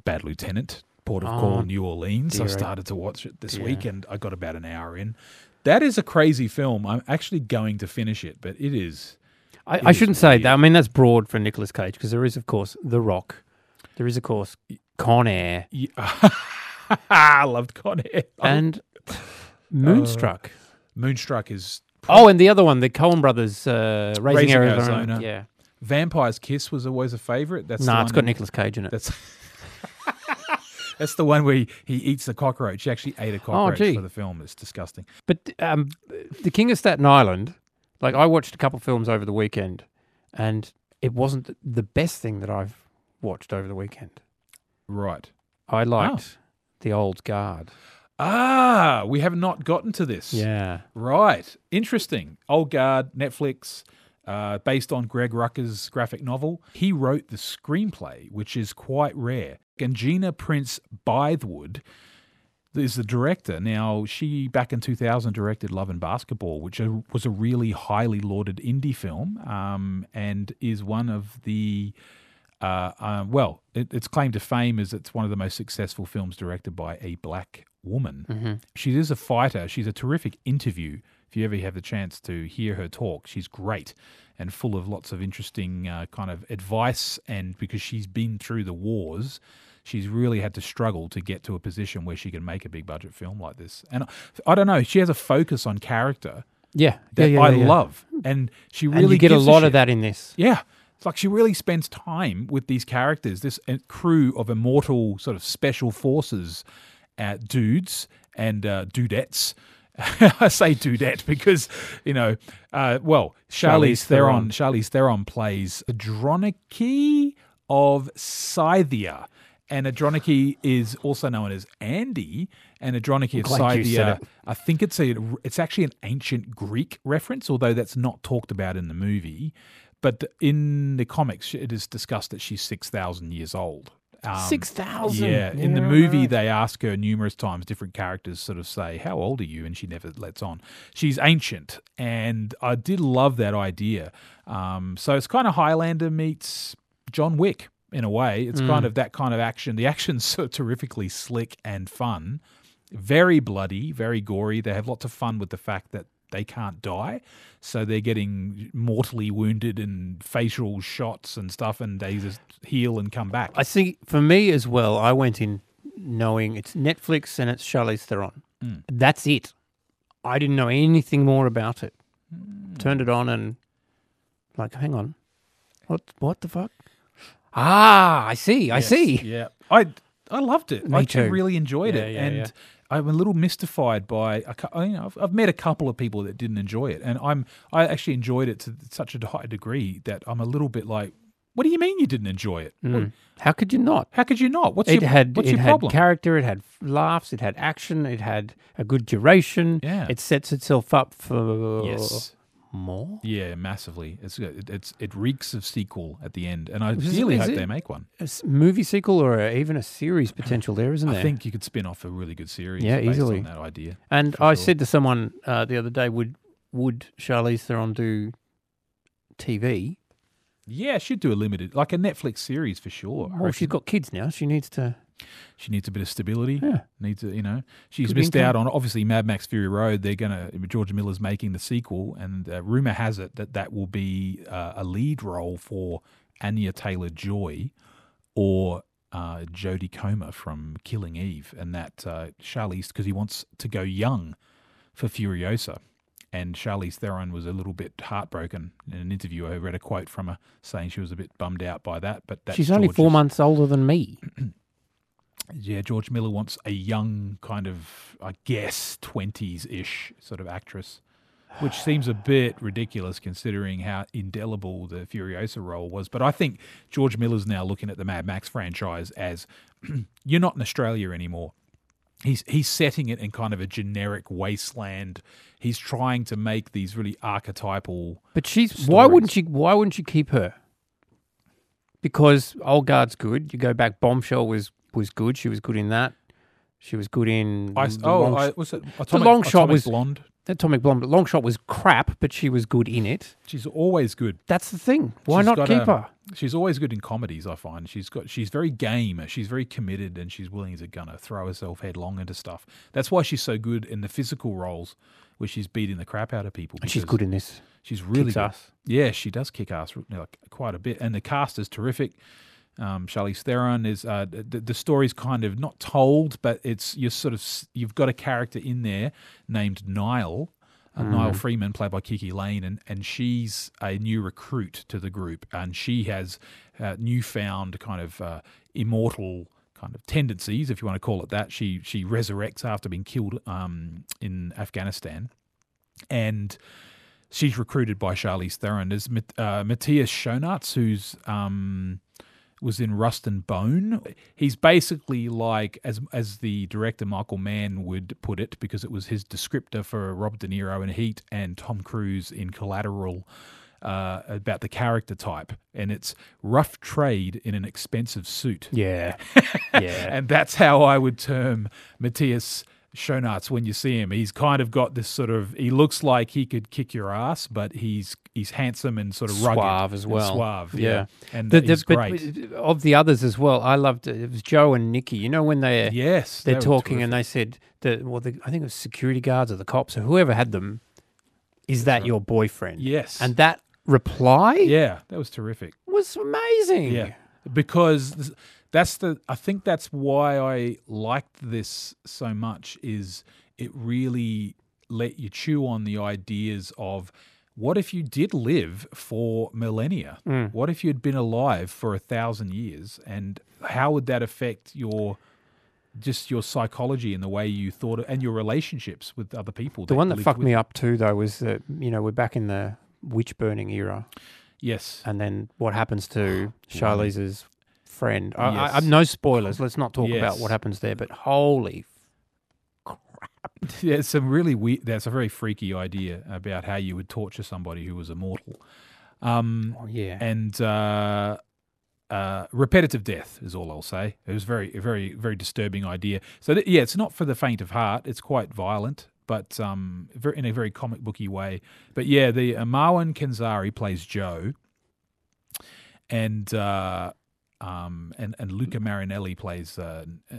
S1: Bad Lieutenant, Port of
S2: Oh,
S1: Call, New Orleans. I started to watch it this
S2: Yeah.
S1: week, and I got about an hour in. That is a crazy film. I'm actually going to finish it, but it is.
S2: I,
S1: It
S2: I
S1: is
S2: shouldn't say that. I mean that's broad for Nicolas Cage because there is, of course, The Rock. There is, of course, Con Air
S1: Yeah. I loved Con Air.
S2: and Moonstruck.
S1: Moonstruck is.
S2: oh, and the other one, the Coen Brothers, uh, Raising,
S1: Raising
S2: Arizona.
S1: Arizona.
S2: Yeah.
S1: Vampire's Kiss was always a favorite. That's
S2: Nah,
S1: one
S2: it's got Nicolas Cage in it.
S1: That's that's the one where he, he eats the cockroach. He actually ate a cockroach
S2: Oh, gee.
S1: for the film. It's disgusting.
S2: But um, the King of Staten Island, like I watched a couple films over the weekend, and it wasn't the best thing that I've watched over the weekend.
S1: Right.
S2: I liked the old guard.
S1: Ah, we have not gotten to this.
S2: Yeah.
S1: Right. Interesting. Old Guard, Netflix, uh, based on Greg Rucka's graphic novel. He wrote the screenplay, which is quite rare. And Gina Prince Bythewood is the director. Now, she back in 2000 directed Love and Basketball, which was a really highly lauded indie film um, and is one of the. Uh, uh, well, it, its claim to fame is it's one of the most successful films directed by a black woman. She is a fighter. She's a terrific interview. If you ever have the chance to hear her talk, she's great and full of lots of interesting uh, kind of advice. And because she's been through the wars, she's really had to struggle to get to a position where she can make a big budget film like this. And I, don't know, she has a focus on character
S2: Yeah.
S1: that
S2: yeah, yeah,
S1: I
S2: yeah.
S1: love, and she
S2: And
S1: really
S2: you get a lot
S1: shit.
S2: of that in this.
S1: Yeah. It's like she really spends time with these characters, this uh, crew of immortal sort of special forces uh, dudes and uh, dudettes. I say dudette because, you know, uh, well, Charlize,
S2: Charlize
S1: Theron.
S2: Theron.
S1: Charlize Theron plays Andromache of Scythia. And Andromache is also known as Andy, and of
S2: glad
S1: Scythia. I think it's a it's actually an ancient Greek reference, although that's not talked about in the movie. But in the comics, it is discussed that she's six thousand years old. Um,
S2: 6,000?
S1: Yeah. In the movie, they ask her numerous times. Different characters sort of say, "How old are you?" and she never lets on. She's ancient, and I did love that idea. Um, so it's kind of Highlander meets John Wick in a way. It's kind of that kind of action. The action's so terrifically slick and fun, very bloody, very gory. They have lots of fun with the fact that they can't die, so they're getting mortally wounded and facial shots and stuff, and they just heal and come back.
S2: I think for me as well, I went in knowing it's Netflix and it's Charlize Theron.
S1: Mm.
S2: That's it. I didn't know anything more about it. Turned it on and like, hang on, what? What the fuck? Ah, I see. I
S1: Yes,
S2: see.
S1: Yeah, I I loved it.
S2: Me
S1: I
S2: too.
S1: really enjoyed
S2: Yeah,
S1: it,
S2: yeah,
S1: and
S2: yeah.
S1: I'm a little mystified by. A, cou- you know, I've, I've met a couple of people that didn't enjoy it, and I'm I actually enjoyed it to such a high degree that I'm a little bit like, what do you mean you didn't enjoy it? What-
S2: Mm. How could you not?
S1: How could you not? What's
S2: it
S1: your
S2: had
S1: what's
S2: it
S1: your
S2: had
S1: problem?
S2: character, it had laughs, it had action, it had a good duration.
S1: Yeah.
S2: It sets itself up for
S1: yes.
S2: More.
S1: Yeah, massively. It's it, it's it reeks of sequel at the end, and I
S2: Is
S1: really
S2: is
S1: hope
S2: it-
S1: they make one.
S2: A movie sequel or a, even a series potential there, isn't there?
S1: I think you could spin off a really good series.
S2: Yeah,
S1: based
S2: easily.
S1: on that idea.
S2: And I
S1: sure.
S2: said to someone uh, the other day, would would Charlize Theron do TV?
S1: Yeah, she'd do a limited, like a Netflix series for sure.
S2: Well, she's got kids now. She needs to.
S1: She needs a bit of stability.
S2: Yeah.
S1: Needs a, you know, she's
S2: Good
S1: missed
S2: income.
S1: out on obviously Mad Max Fury Road. They're gonna George Miller's making the sequel, and uh, rumor has it that that will be uh, a lead role for Anya Taylor Joy or uh, Jodie Comer from Killing Eve, and that uh, Charlize because he wants to go young for Furiosa. And Charlize Theron was a little bit heartbroken in an interview. I read a quote from her saying she was a bit bummed out by that. But that's
S2: she's only four months older than me.
S1: yeah, George Miller wants a young kind of, I guess, twenties ish sort of actress, which seems a bit ridiculous considering how indelible the Furiosa role was. But I think George Miller's now looking at the Mad Max franchise as you're not in Australia anymore. He's he's setting it in kind of a generic wasteland. He's trying to make these really archetypal.
S2: But she's why wouldn't you? Why wouldn't she keep her? Because Old Guard's good. You go back. Bombshell was was good. She was good in that. She was good in.
S1: I,
S2: the
S1: oh,
S2: long,
S1: I, was it Atomic,
S2: long shot
S1: Atomic
S2: was-
S1: blonde.
S2: Atomic Blonde. Long shot was crap, but she was good in it.
S1: She's always good.
S2: That's the thing. Why
S1: She's
S2: not keep
S1: a-
S2: her?
S1: She's always good in comedies. I find she's got she's very game. She's very committed, and she's willing to gonna throw herself headlong into stuff. That's why she's so good in the physical roles, where she's beating the crap out of people.
S2: And she's good in this.
S1: She's really
S2: Kicks
S1: good.
S2: ass.
S1: Yeah, she does kick ass like, quite a bit, and the cast is terrific. Um, Charlize Theron is uh, the, the story's kind of not told, but it's you're sort of you've got a character in there named Nile, uh, Nile Freeman, played by KiKi Layne, and and she's a new recruit to the group, and she has uh, newfound kind of uh, immortal kind of tendencies, if you want to call it that. She she resurrects after being killed um, in Afghanistan, and she's recruited by Charlize Theron. There's uh, Matthias Schoenaerts, who's um, was in Rust and Bone. He's basically like, as as the director Michael Mann would put it, because it was his descriptor for Rob De Niro in Heat and Tom Cruise in Collateral. Uh, about the character type, and it's rough trade in an expensive suit.
S2: Yeah. Yeah.
S1: And that's how I would term Matthias Schoenaerts when you see him. He's kind of got this sort of he looks like he could kick your ass, but he's he's handsome and sort of rugged
S2: Suave as well.
S1: suave,
S2: Yeah.
S1: yeah. And
S2: The- the-
S1: he's
S2: but
S1: great.
S2: of the others as well, I loved it. It was Joe and Nikki. You know when they
S1: yes,
S2: they're
S1: they
S2: talking and they said that well, the, I think it was security guards or the cops or whoever had them. Is that your boyfriend?
S1: yes,
S2: And that reply
S1: yeah, that was terrific.
S2: was amazing.
S1: Yeah, because th- that's the. I think that's why I liked this so much. Is it really let you chew on the ideas of what if you did live for millennia?
S2: Mm.
S1: What if you'd been alive for a thousand years, and how would that affect your just your psychology and the way you thought and your relationships with other people?
S2: The one that fucked me up too, though, was that you know we're back in the witch burning era,
S1: Yes.
S2: and then what happens to Charlize's friend? I, I,
S1: Yes.
S2: I, no spoilers. Let's not talk about what happens there. But holy, crap.
S1: Yeah, it's some really weird. That's a very freaky idea about how you would torture somebody who was immortal. Um,
S2: oh, yeah,
S1: and uh, uh, repetitive death is all I'll say. It was very, very, very disturbing idea. So th- yeah, it's not for the faint of heart. It's quite violent, but um, in a very comic booky way. But yeah, the uh, Marwan Kenzari plays Joe, and uh, um, and and Luca Marinelli plays uh, uh,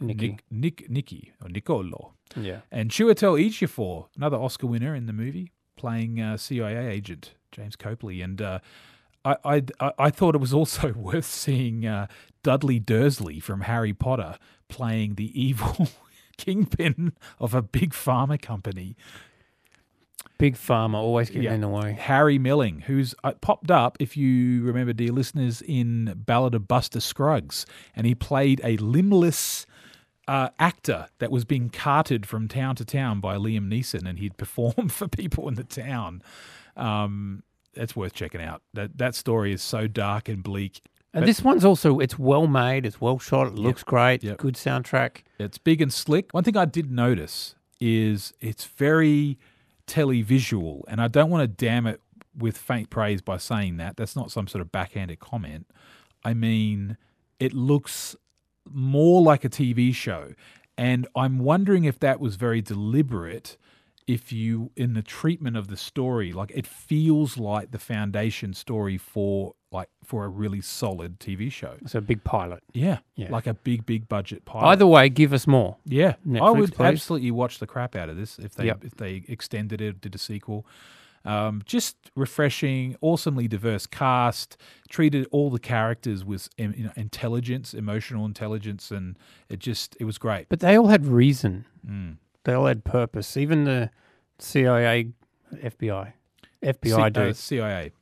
S2: Nicky.
S1: Nick, Nick, Nicky or Nicolo.
S2: yeah.
S1: And Chiwetel Ejiofor, another Oscar winner in the movie, playing uh, CIA agent James Copley. And uh, I, I, I- I thought it was also worth seeing uh, Dudley Dursley from Harry Potter playing the evil kingpin of a big pharma company.
S2: Big Pharma always getting
S1: Yeah.
S2: in the way.
S1: Harry Melling, who's uh, popped up, if you remember, dear listeners, in Ballad of Buster Scruggs, and he played a limbless uh, actor that was being carted from town to town by Liam Neeson, and he'd perform for people in the town. Um, that's worth checking out. That that story is so dark and bleak.
S2: And
S1: But-
S2: this one's also it's well made, it's well shot, it looks great,
S1: Yep.
S2: good soundtrack.
S1: It's big and slick. One thing I did notice is it's very televisual, and I don't want to damn it with faint praise by saying that. That's not some sort of backhanded comment. I mean, it looks more like a TV show, and I'm wondering if that was very deliberate. If you, in the treatment of the story, like it feels like the foundation story for like for a really solid TV show.
S2: It's a big pilot.
S1: Yeah,
S2: Yeah.
S1: like a big, big budget pilot.
S2: Either way, give us more.
S1: Yeah, I would
S2: please.
S1: absolutely watch the crap out of this if they
S2: Yep.
S1: if they extended it, did a sequel. Um, just refreshing, awesomely diverse cast. Treated all the characters with you know, intelligence, emotional intelligence, and it just it was great.
S2: But they all had reason.
S1: Mm.
S2: They all had purpose. Even the CIA, FBI, FBI
S1: C- uh, CIA.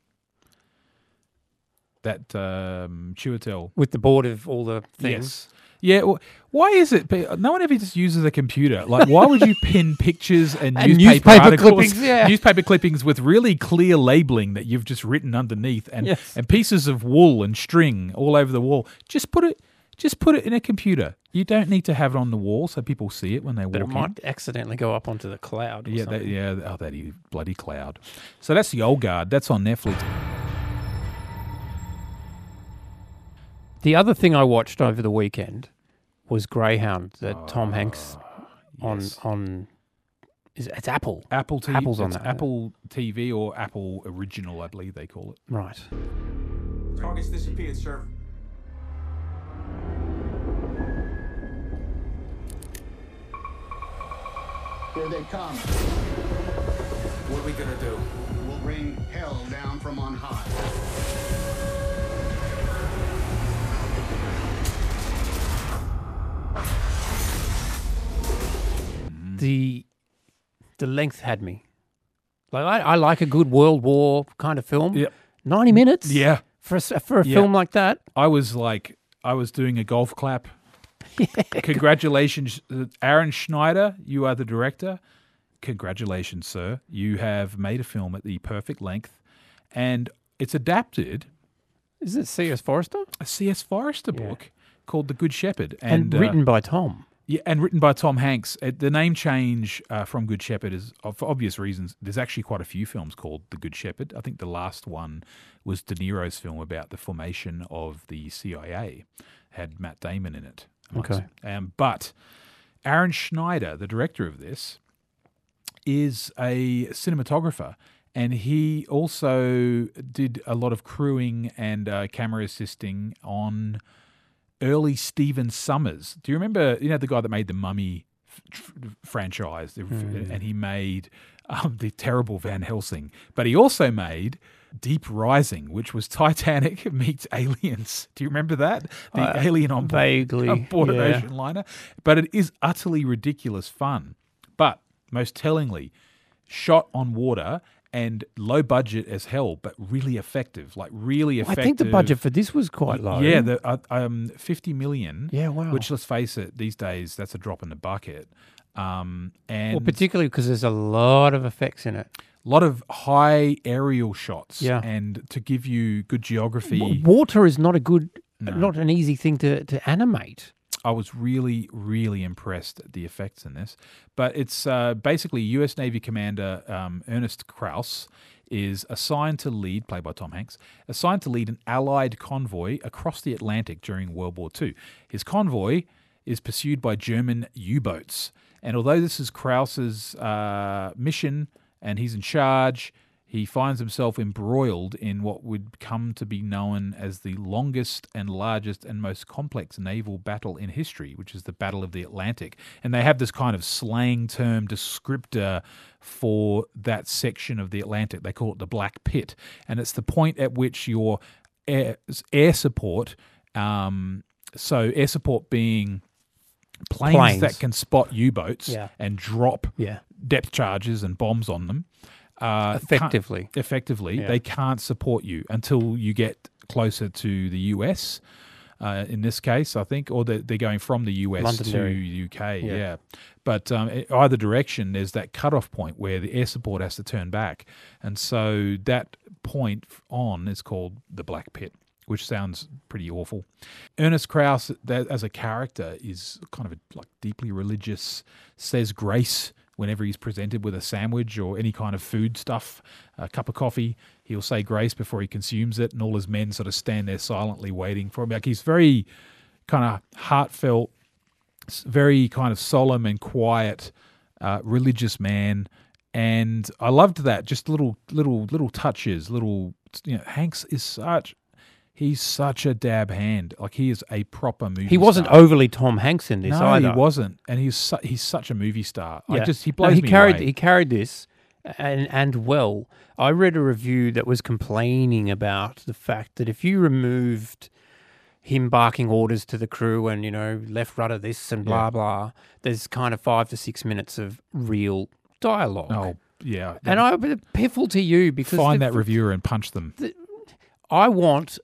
S1: That um, Chiwetel.
S2: with the board of all the things.
S1: Yes. Yeah. wh- Why is it? No one ever just uses a computer. Like, why would you pin pictures and,
S2: And
S1: newspaper,
S2: newspaper clippings, yeah.
S1: newspaper clippings with really clear labeling that you've just written underneath, and
S2: Yes.
S1: and pieces of wool and string all over the wall? Just put it. Just put it in a computer. You don't need to have it on the wall so people see it when they
S2: But it might
S1: in.
S2: accidentally go up onto the cloud. Or
S1: Yeah, that, yeah. Oh, that bloody cloud. So that's the old guard. That's on Netflix.
S2: The other thing I watched over the weekend was Greyhound that Tom Hanks on
S1: Ah, Yes.
S2: on is it's Apple.
S1: Apple TV.
S2: Apple's on that.
S1: Apple TV or Apple Original, I believe they call it.
S2: Right.
S4: Targets disappeared, sir.
S5: Here they come.
S4: What are we gonna do?
S5: We'll bring hell down from on high.
S2: The the length had me. Like I, I like a good World War kind of film.
S1: Yep.
S2: Ninety minutes.
S1: Yeah.
S2: For a, s- for a
S1: Yeah.
S2: film like that.
S1: I was like, I was doing a golf clap. Congratulations, uh, Aaron Schneider. You are the director. congratulations, sir. You have made a film at the perfect length, and it's adapted
S2: Is it C.S. Forester?
S1: a C.S. Forester
S2: Yeah.
S1: book called The Good Shepherd,
S2: And,
S1: uh,
S2: written by Tom.
S1: Yeah, and written by Tom Hanks. Uh, The name change uh, from Good Shepherd is uh, for obvious reasons. There's actually quite a few films called The Good Shepherd. I think the last one was De Niro's film about the formation of the CIA. Had Matt Damon in it.
S2: Okay.
S1: Um, but Aaron Schneider, the director of this, is a cinematographer. And he also did a lot of crewing and uh, camera assisting on early Stephen Sommers. Do you remember? You know the guy that made the Mummy f- franchise, The- and he made um, the terrible Van Helsing, but he also made Deep Rising, which was Titanic meets Aliens. Do you remember that? The
S2: Uh,
S1: alien on
S2: vaguely,
S1: on board an ocean liner, but it is utterly ridiculous fun. But most tellingly, shot on water. And low budget as hell, but really effective. Like really effective.
S2: I think the budget for this was quite low.
S1: Yeah, the uh, um, fifty million.
S2: Yeah, wow.
S1: Which, let's face it, these days that's a drop in the bucket. Um, and
S2: well, particularly because there's a lot of effects in it.
S1: a lot of high aerial shots.
S2: Yeah.
S1: and to give you good geography,
S2: W- Water is not a good,
S1: No.
S2: not an easy thing to, to animate.
S1: I was really, really impressed at the effects in this. But it's uh, basically U.S. Navy Commander um, Ernest Krause is assigned to lead, played by Tom Hanks, assigned to lead an Allied convoy across the Atlantic during World War II. His convoy is pursued by German U-boats, and although this is Krause's uh, mission and he's in charge, he finds himself embroiled in what would come to be known as the longest and largest and most complex naval battle in history, which is the Battle of the Atlantic. And they have this kind of slang term descriptor for that section of the Atlantic. They call it the Black Pit. And it's the point at which your air, air support, um, so air support being planes,
S2: Planes.
S1: that can spot U boats
S2: Yeah.
S1: and drop
S2: Yeah.
S1: depth charges and bombs on them. Uh,
S2: Effectively.
S1: effectively,
S2: Yeah.
S1: they can't support you until you get closer to the US. Uh, in this case, I think, or they're, they're going from the US
S2: Londonderry.
S1: to UK.
S2: Yeah.
S1: Yeah, but um, either direction, there's that cutoff point where the air support has to turn back, and so that point on is called the Black Pit, which sounds pretty awful. Ernest Krause, that, as a character, is kind of a, like deeply religious. Says grace whenever he's presented with a sandwich or any kind of food stuff, a cup of coffee. He'll say grace before he consumes it, and all his men sort of stand there silently waiting for him. Like he's very kind of heartfelt, very kind of solemn and quiet, uh, religious man. And I loved that. Just little, little, little touches. Little, you know, Hanks is such. He's such a dab hand. Like he is a proper movie.
S2: He wasn't
S1: star.
S2: overly Tom Hanks in this
S1: no,
S2: either.
S1: he wasn't, and he's su- he's such a movie star. I
S2: Yeah.
S1: just he
S2: No, he
S1: me
S2: carried
S1: away.
S2: he carried this and and well. I read a review that was complaining about the fact that if you removed him barking orders to the crew and you know left rudder this and blah
S1: Yeah.
S2: blah, there's kind of five to six minutes of real dialogue.
S1: oh yeah,
S2: And I piffle to you because
S1: find
S2: the-
S1: that reviewer and punch them.
S2: I want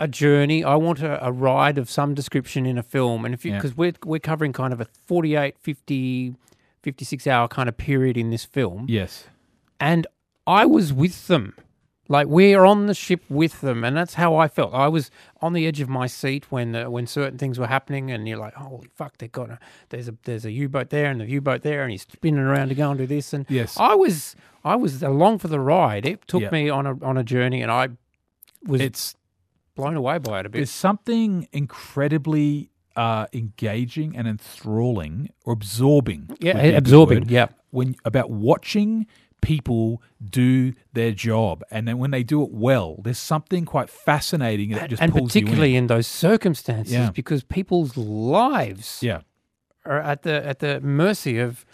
S2: a journey. I want a, a ride of some description in a film. And if you,
S1: Yeah.
S2: because we're, we're covering kind of a 48, 50, 56 hour kind of period in this film.
S1: Yes,
S2: And I was with them. Like we're on the ship with them, and that's how I felt. I was on the edge of my seat when uh, when certain things were happening, and you're like, "Holy fuck! They've got a there's a there's a U boat there, and the U boat there, and he's spinning around to go and do this." And
S1: Yes.
S2: I was I was along for the ride. It took
S1: Yeah.
S2: me on a on a journey, and I was
S1: it's
S2: blown away by it a bit.
S1: there's something incredibly uh, engaging and enthralling or absorbing.
S2: Yeah,
S1: would be a good
S2: absorbing,
S1: word,
S2: yeah.
S1: when about watching people do their job, and then when they do it well, there's something quite fascinating that just
S2: and
S1: pulls you in.
S2: particularly in. those circumstances,
S1: Yeah.
S2: because people's lives
S1: Yeah.
S2: are at the at the mercy of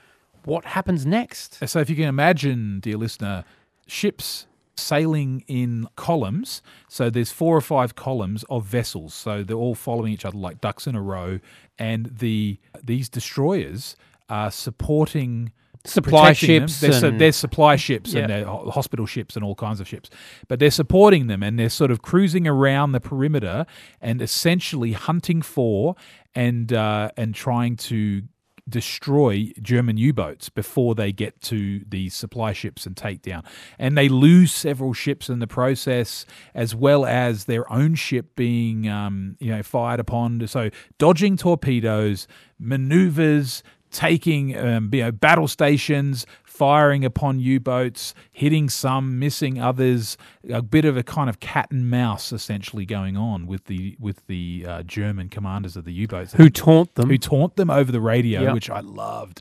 S2: what happens next.
S1: So if you can imagine, dear listener, ships sailing in columns. So there's four or five columns of vessels. So they're all following each other like ducks in a row. And the these destroyers are supporting
S2: Supply ships
S1: They're, su- they're supply ships
S2: Yeah.
S1: and they're hospital ships and all kinds of ships. But they're supporting them and they're sort of cruising around the perimeter and essentially hunting for and uh, and trying to destroy German U-boats before they get to the supply ships and take down. And they lose several ships in the process, as well as their own ship being, um, you know, fired upon. So dodging torpedoes, maneuvers, taking um, you know battle stations, firing upon U-boats, hitting some, missing others. A bit of a kind of cat and mouse essentially going on with the with the uh, German commanders of the U-boats
S2: Who taunt them?
S1: who taunt them over the radio,
S2: Yeah.
S1: which I loved.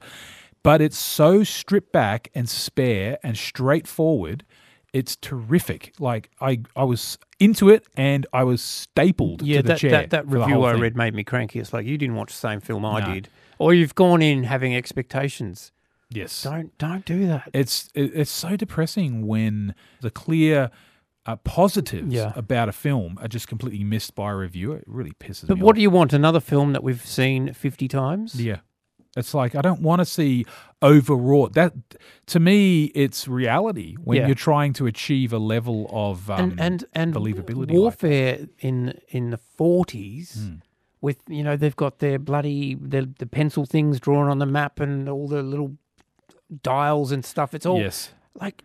S1: But it's so stripped back and spare and straightforward. It's terrific. Like I, I was into it and I was stapled
S2: yeah,
S1: to the
S2: that,
S1: chair.
S2: that, that review I read made me cranky. It's like you didn't watch the same film I
S1: No.
S2: did, or you've gone in having expectations.
S1: Yes,
S2: Don't don't do that.
S1: it's it, it's so depressing when the clear uh, positives
S2: Yeah.
S1: about a film are just completely missed by a reviewer. It really pisses
S2: But
S1: me off.
S2: But what do you want? Another film that we've seen fifty times?
S1: Yeah. It's like I don't want to see overwrought. That to me, it's reality when
S2: Yeah.
S1: you're trying to achieve a level of um,
S2: and and and
S1: believability. like
S2: warfare in in the forties.
S1: Hmm.
S2: With you know they've got their bloody the pencil things drawn on the map and all the little dials and stuff. It's all
S1: yes,
S2: like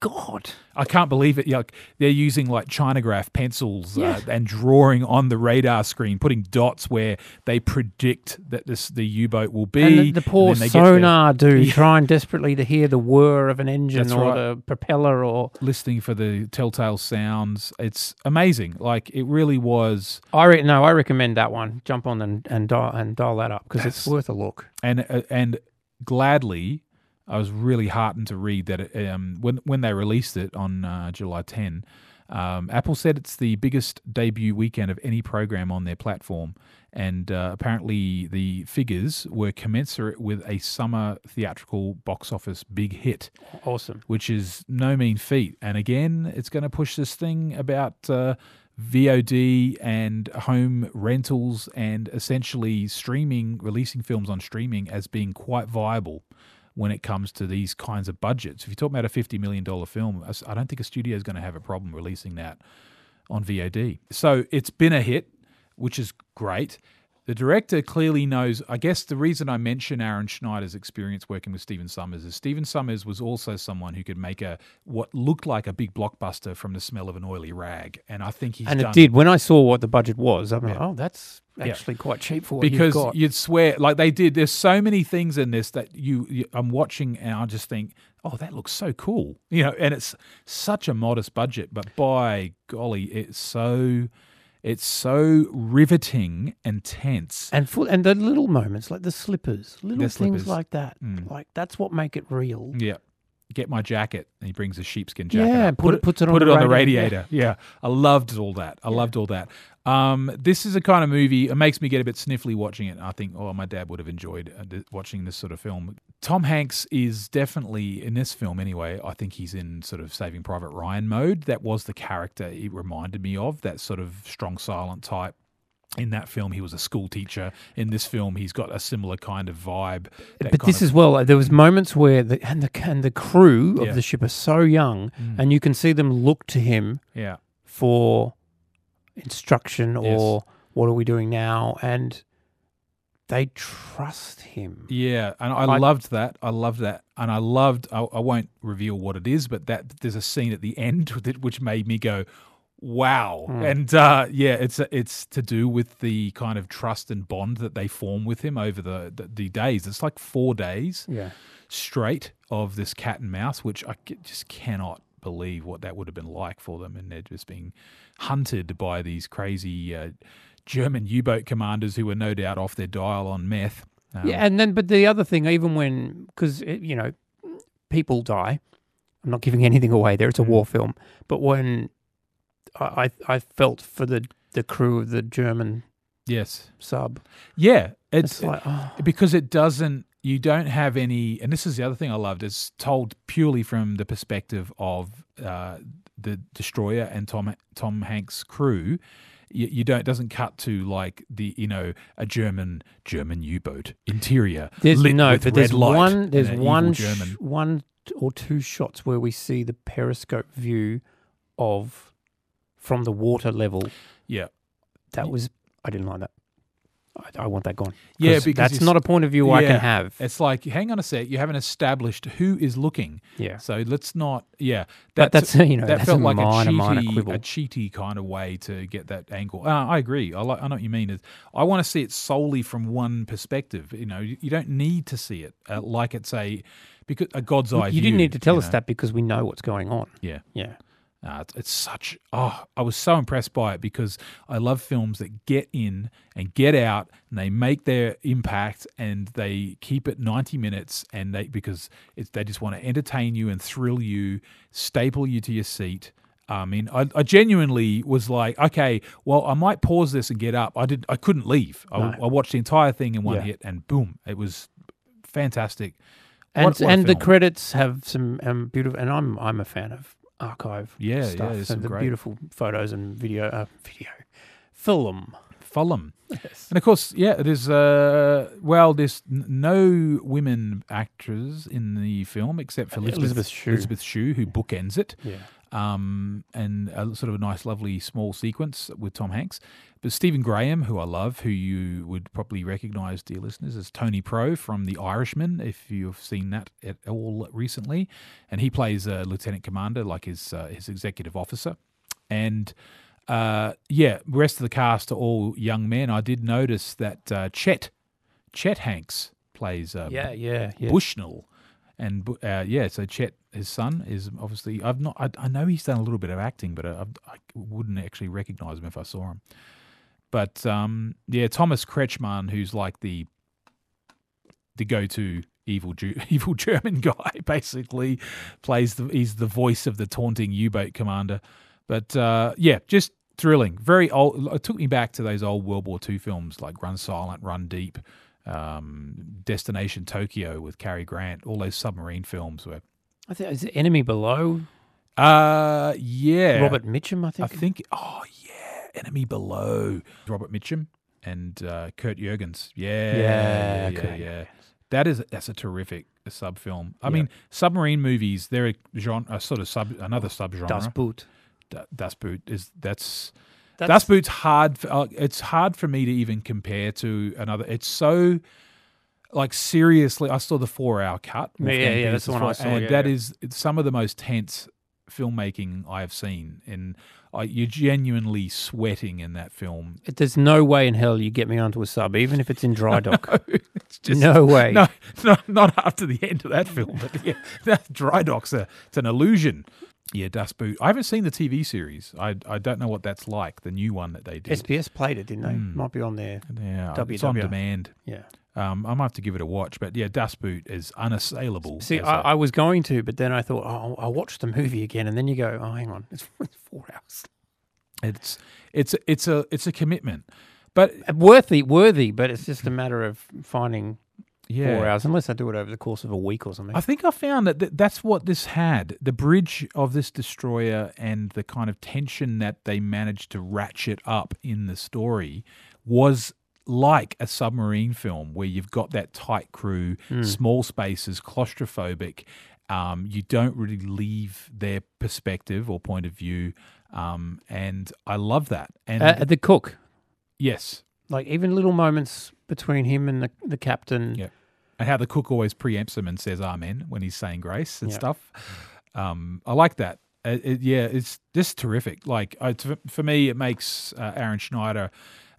S2: God.
S1: I can't believe it. Like they're using like Chinagraph pencils
S2: Yeah.
S1: uh, and drawing on the radar screen, putting dots where they predict that this the U-boat will be.
S2: And the, the poor
S1: and they get there.
S2: sonar dude trying desperately to hear the whir of an engine
S1: That's
S2: or
S1: right.
S2: the propeller or
S1: listening for the telltale sounds. It's amazing. Like it really was.
S2: I re- no, I recommend that one. Jump on and and dial and dial that up because it's worth a look.
S1: and uh, and gladly, I was really heartened to read that it, um, when when they released it on uh, July 10, um, Apple said it's the biggest debut weekend of any program on their platform, and uh, apparently the figures were commensurate with a summer theatrical box office big hit,
S2: Awesome.
S1: which is no mean feat. And again, it's going to push this thing about. Uh, VOD and home rentals and essentially streaming, releasing films on streaming as being quite viable when it comes to these kinds of budgets. If you're talking about a $50 million film, I don't think a studio is going to have a problem releasing that on VOD. So it's been a hit, which is great. The director clearly knows. I guess the reason I mention Aaron Schneider's experience working with Stephen Sommers is Stephen Sommers was also someone who could make a what looked like a big blockbuster from the smell of an oily rag, and I think he's
S2: and
S1: done
S2: it did. When I saw what the budget was, I'm like, oh, that's
S1: Yeah.
S2: actually quite cheap for what
S1: because you'd swear like they did. There's so many things in this that you, you I'm watching and I just think, oh, that looks so cool, you know. And it's such a modest budget, but by golly, it's so it's so riveting and tense.
S2: and full, and the little moments like the slippers, little
S1: The
S2: things
S1: slippers.
S2: like that,
S1: Mm.
S2: like that's what make it real.
S1: Yeah. Get my jacket. And he brings a sheepskin jacket.
S2: Yeah,
S1: up.
S2: put it- puts it on
S1: put
S2: the
S1: it on the
S2: radiator.
S1: radiator. Yeah. I loved all that. I loved all that. Um, this is a kind of movie. It makes me get a bit sniffly watching it. I think, oh, my dad would have enjoyed uh, watching this sort of film. Tom Hanks is definitely in this film anyway. I think he's in sort of Saving Private Ryan mode. That was the character it reminded me of. That sort of strong, silent type. In that film, he was a school teacher. In this film, he's got a similar kind of vibe.
S2: But this as well. There was moments where the and the and the crew of
S1: Yeah.
S2: the ship are so young,
S1: Mm.
S2: and you can see them look to him
S1: yeah.
S2: for instruction
S1: Yes.
S2: or what are we doing now, and they trust him.
S1: Yeah, and I,
S2: I-
S1: loved that. I loved that, and I loved. I, I won't reveal what it is, but that there's a scene at the end which made me go, "Wow!"
S2: Hmm.
S1: And uh, yeah, it's it's to do with the kind of trust and bond that they form with him over the the, the days. It's like four days
S2: Yeah.
S1: straight of this cat and mouse, which I just cannot believe what that would have been like for them, and they're just being hunted by these crazy uh, German U-boat commanders who were no doubt off their dial on meth. Um,
S2: yeah, and then but the other thing, even when because you know people die, I'm not giving anything away there. It's a
S1: Mm.
S2: war film, but when I I, I felt for the the crew of the German
S1: Yes.
S2: sub,
S1: Yeah,
S2: it's,
S1: it's,
S2: like oh,
S1: because it doesn't. You don't have any, and this is the other thing I loved. It's told purely from the perspective of uh, the destroyer and Tom Tom Hanks' crew. You, you don't it doesn't cut to like the you know a German German U boat interior.
S2: There's
S1: lit
S2: no,
S1: with
S2: but there's one. There's one. Sh- one or two shots where we see the periscope view of from the water level.
S1: Yeah,
S2: That was I didn't like that. I, I want that gone.
S1: Yeah,
S2: 'Cause
S1: because
S2: that's not a point of view I can have.
S1: It's like, hang on a sec, you haven't established who is looking.
S2: Yeah.
S1: So let's not, yeah.
S2: But that's, you know,
S1: that
S2: that's
S1: felt
S2: a
S1: like
S2: minor,
S1: a
S2: minor
S1: cheaty,
S2: quibble.
S1: a cheaty kind of way to get that angle. Uh, I agree. I like. I know what you mean. Is I want to see it solely from one perspective. You know, you, you don't need to see it uh, like it's a because a God's eye.
S2: you didn't need to tell us
S1: know.
S2: that because we know what's going on.
S1: Yeah.
S2: Yeah.
S1: Uh, it's, it's such oh i was so impressed by it because i love films that get in and get out and they make their impact and they keep it 90 minutes and they because it's, they just want to entertain you and thrill you staple you to your seat i mean I, I genuinely was like okay well i might pause this and get up i did i couldn't leave i,
S2: No.
S1: I watched the entire thing in one
S2: Yeah.
S1: hit and boom it was fantastic
S2: And
S1: What- what
S2: and the credits have some um, beautiful. And I'm I'm a fan of archive.
S1: Yeah, yeah,
S2: stuff. so
S1: some
S2: the
S1: great-
S2: beautiful photos and video, uh, video, film.
S1: Fulham. And of course, yeah, there's uh, well, there's n- no women actors in the film except for Elizabeth,
S2: Elizabeth Shue.
S1: Elizabeth Shue, who bookends it.
S2: Yeah.
S1: Um, and a sort of a nice, lovely small sequence with Tom Hanks. But Stephen Graham, who I love, who you would probably recognise, dear listeners, as Tony Pro from The Irishman, if you've seen that at all recently, and he plays a lieutenant commander, like his uh, his executive officer, and uh, yeah, the rest of the cast are all young men. I did notice that uh, Chet Chet Hanks plays uh,
S2: Yeah, yeah, yeah.
S1: Bushnell, and uh, yeah, so Chet, his son, is obviously. I've not. I, I know he's done a little bit of acting, but I, I wouldn't actually recognize him if I saw him. But um, yeah, Thomas Kretschmann, who's like the the go-to evil Jew, evil German guy, basically plays the. He's the voice of the taunting U-boat commander. But uh, yeah, just thrilling. Very old. It took me back to those old World War II films like Run Silent, Run Deep, um, Destination Tokyo with Cary Grant. All those submarine films were.
S2: I think is it Enemy Below.
S1: Uh, yeah.
S2: Robert Mitchum, I think.
S1: I
S2: think.
S1: think. Oh yeah, Enemy Below. Robert Mitchum and uh, Kurt Jurgens. Yeah,
S2: Yeah,
S1: yeah.
S2: Kurt
S1: yeah. That is that's a terrific sub film. I
S2: Yeah.
S1: mean, submarine movies. They're a genre, a sort of sub, another subgenre.
S2: Das Boot.
S1: Da- Das Boot is that's
S2: That's,
S1: Das Boot's hard. For, uh, it's hard for me to even compare to another. It's so like seriously. I saw the four-hour cut.
S2: Yeah, yeah, yeah, that's the one I saw,
S1: And
S2: yeah,
S1: that
S2: yeah.
S1: is some of the most tense filmmaking I have seen, and uh, you're genuinely sweating in that film.
S2: There's no way in hell you get me onto a sub, even if it's in dry dock.
S1: it's just
S2: no way.
S1: no, not not after the end of that film. But yeah, that dry dock's a it's an illusion. Yeah, Das Boot. I haven't seen the TV series. I I don't know what that's like. The new one that they did.
S2: SBS played it, didn't they?
S1: Mm.
S2: Might be on there.
S1: Yeah, it's on demand.
S2: Yeah.
S1: Um, I might have to give it a watch, but yeah, Das Boot is unassailable.
S2: See, I,
S1: a-
S2: I was going to, but then I thought, oh, I'll, I'll watch the movie again, and then you go, oh, hang on, it's, it's four hours.
S1: it's it's it's a it's a commitment, but
S2: Worthy, worthy, but it's just a matter of finding
S1: yeah,
S2: four hours, unless I do it over the course of a week or something.
S1: I think I found that th- that's what this had. The bridge of this destroyer and the kind of tension that they managed to ratchet up in the story was like a submarine film where you've got that tight crew, small spaces, claustrophobic. Um, you don't really leave their perspective or point of view. Um, and I love that. And
S2: uh, the cook,
S1: yes,
S2: like even little moments between him and the, the captain.
S1: Yeah. And how the cook always preempts him and says amen when he's saying grace and
S2: Yeah.
S1: stuff. Um, I like that. Uh, it, yeah, it's just terrific. Like I, t- for me, it makes uh, Aaron Schneider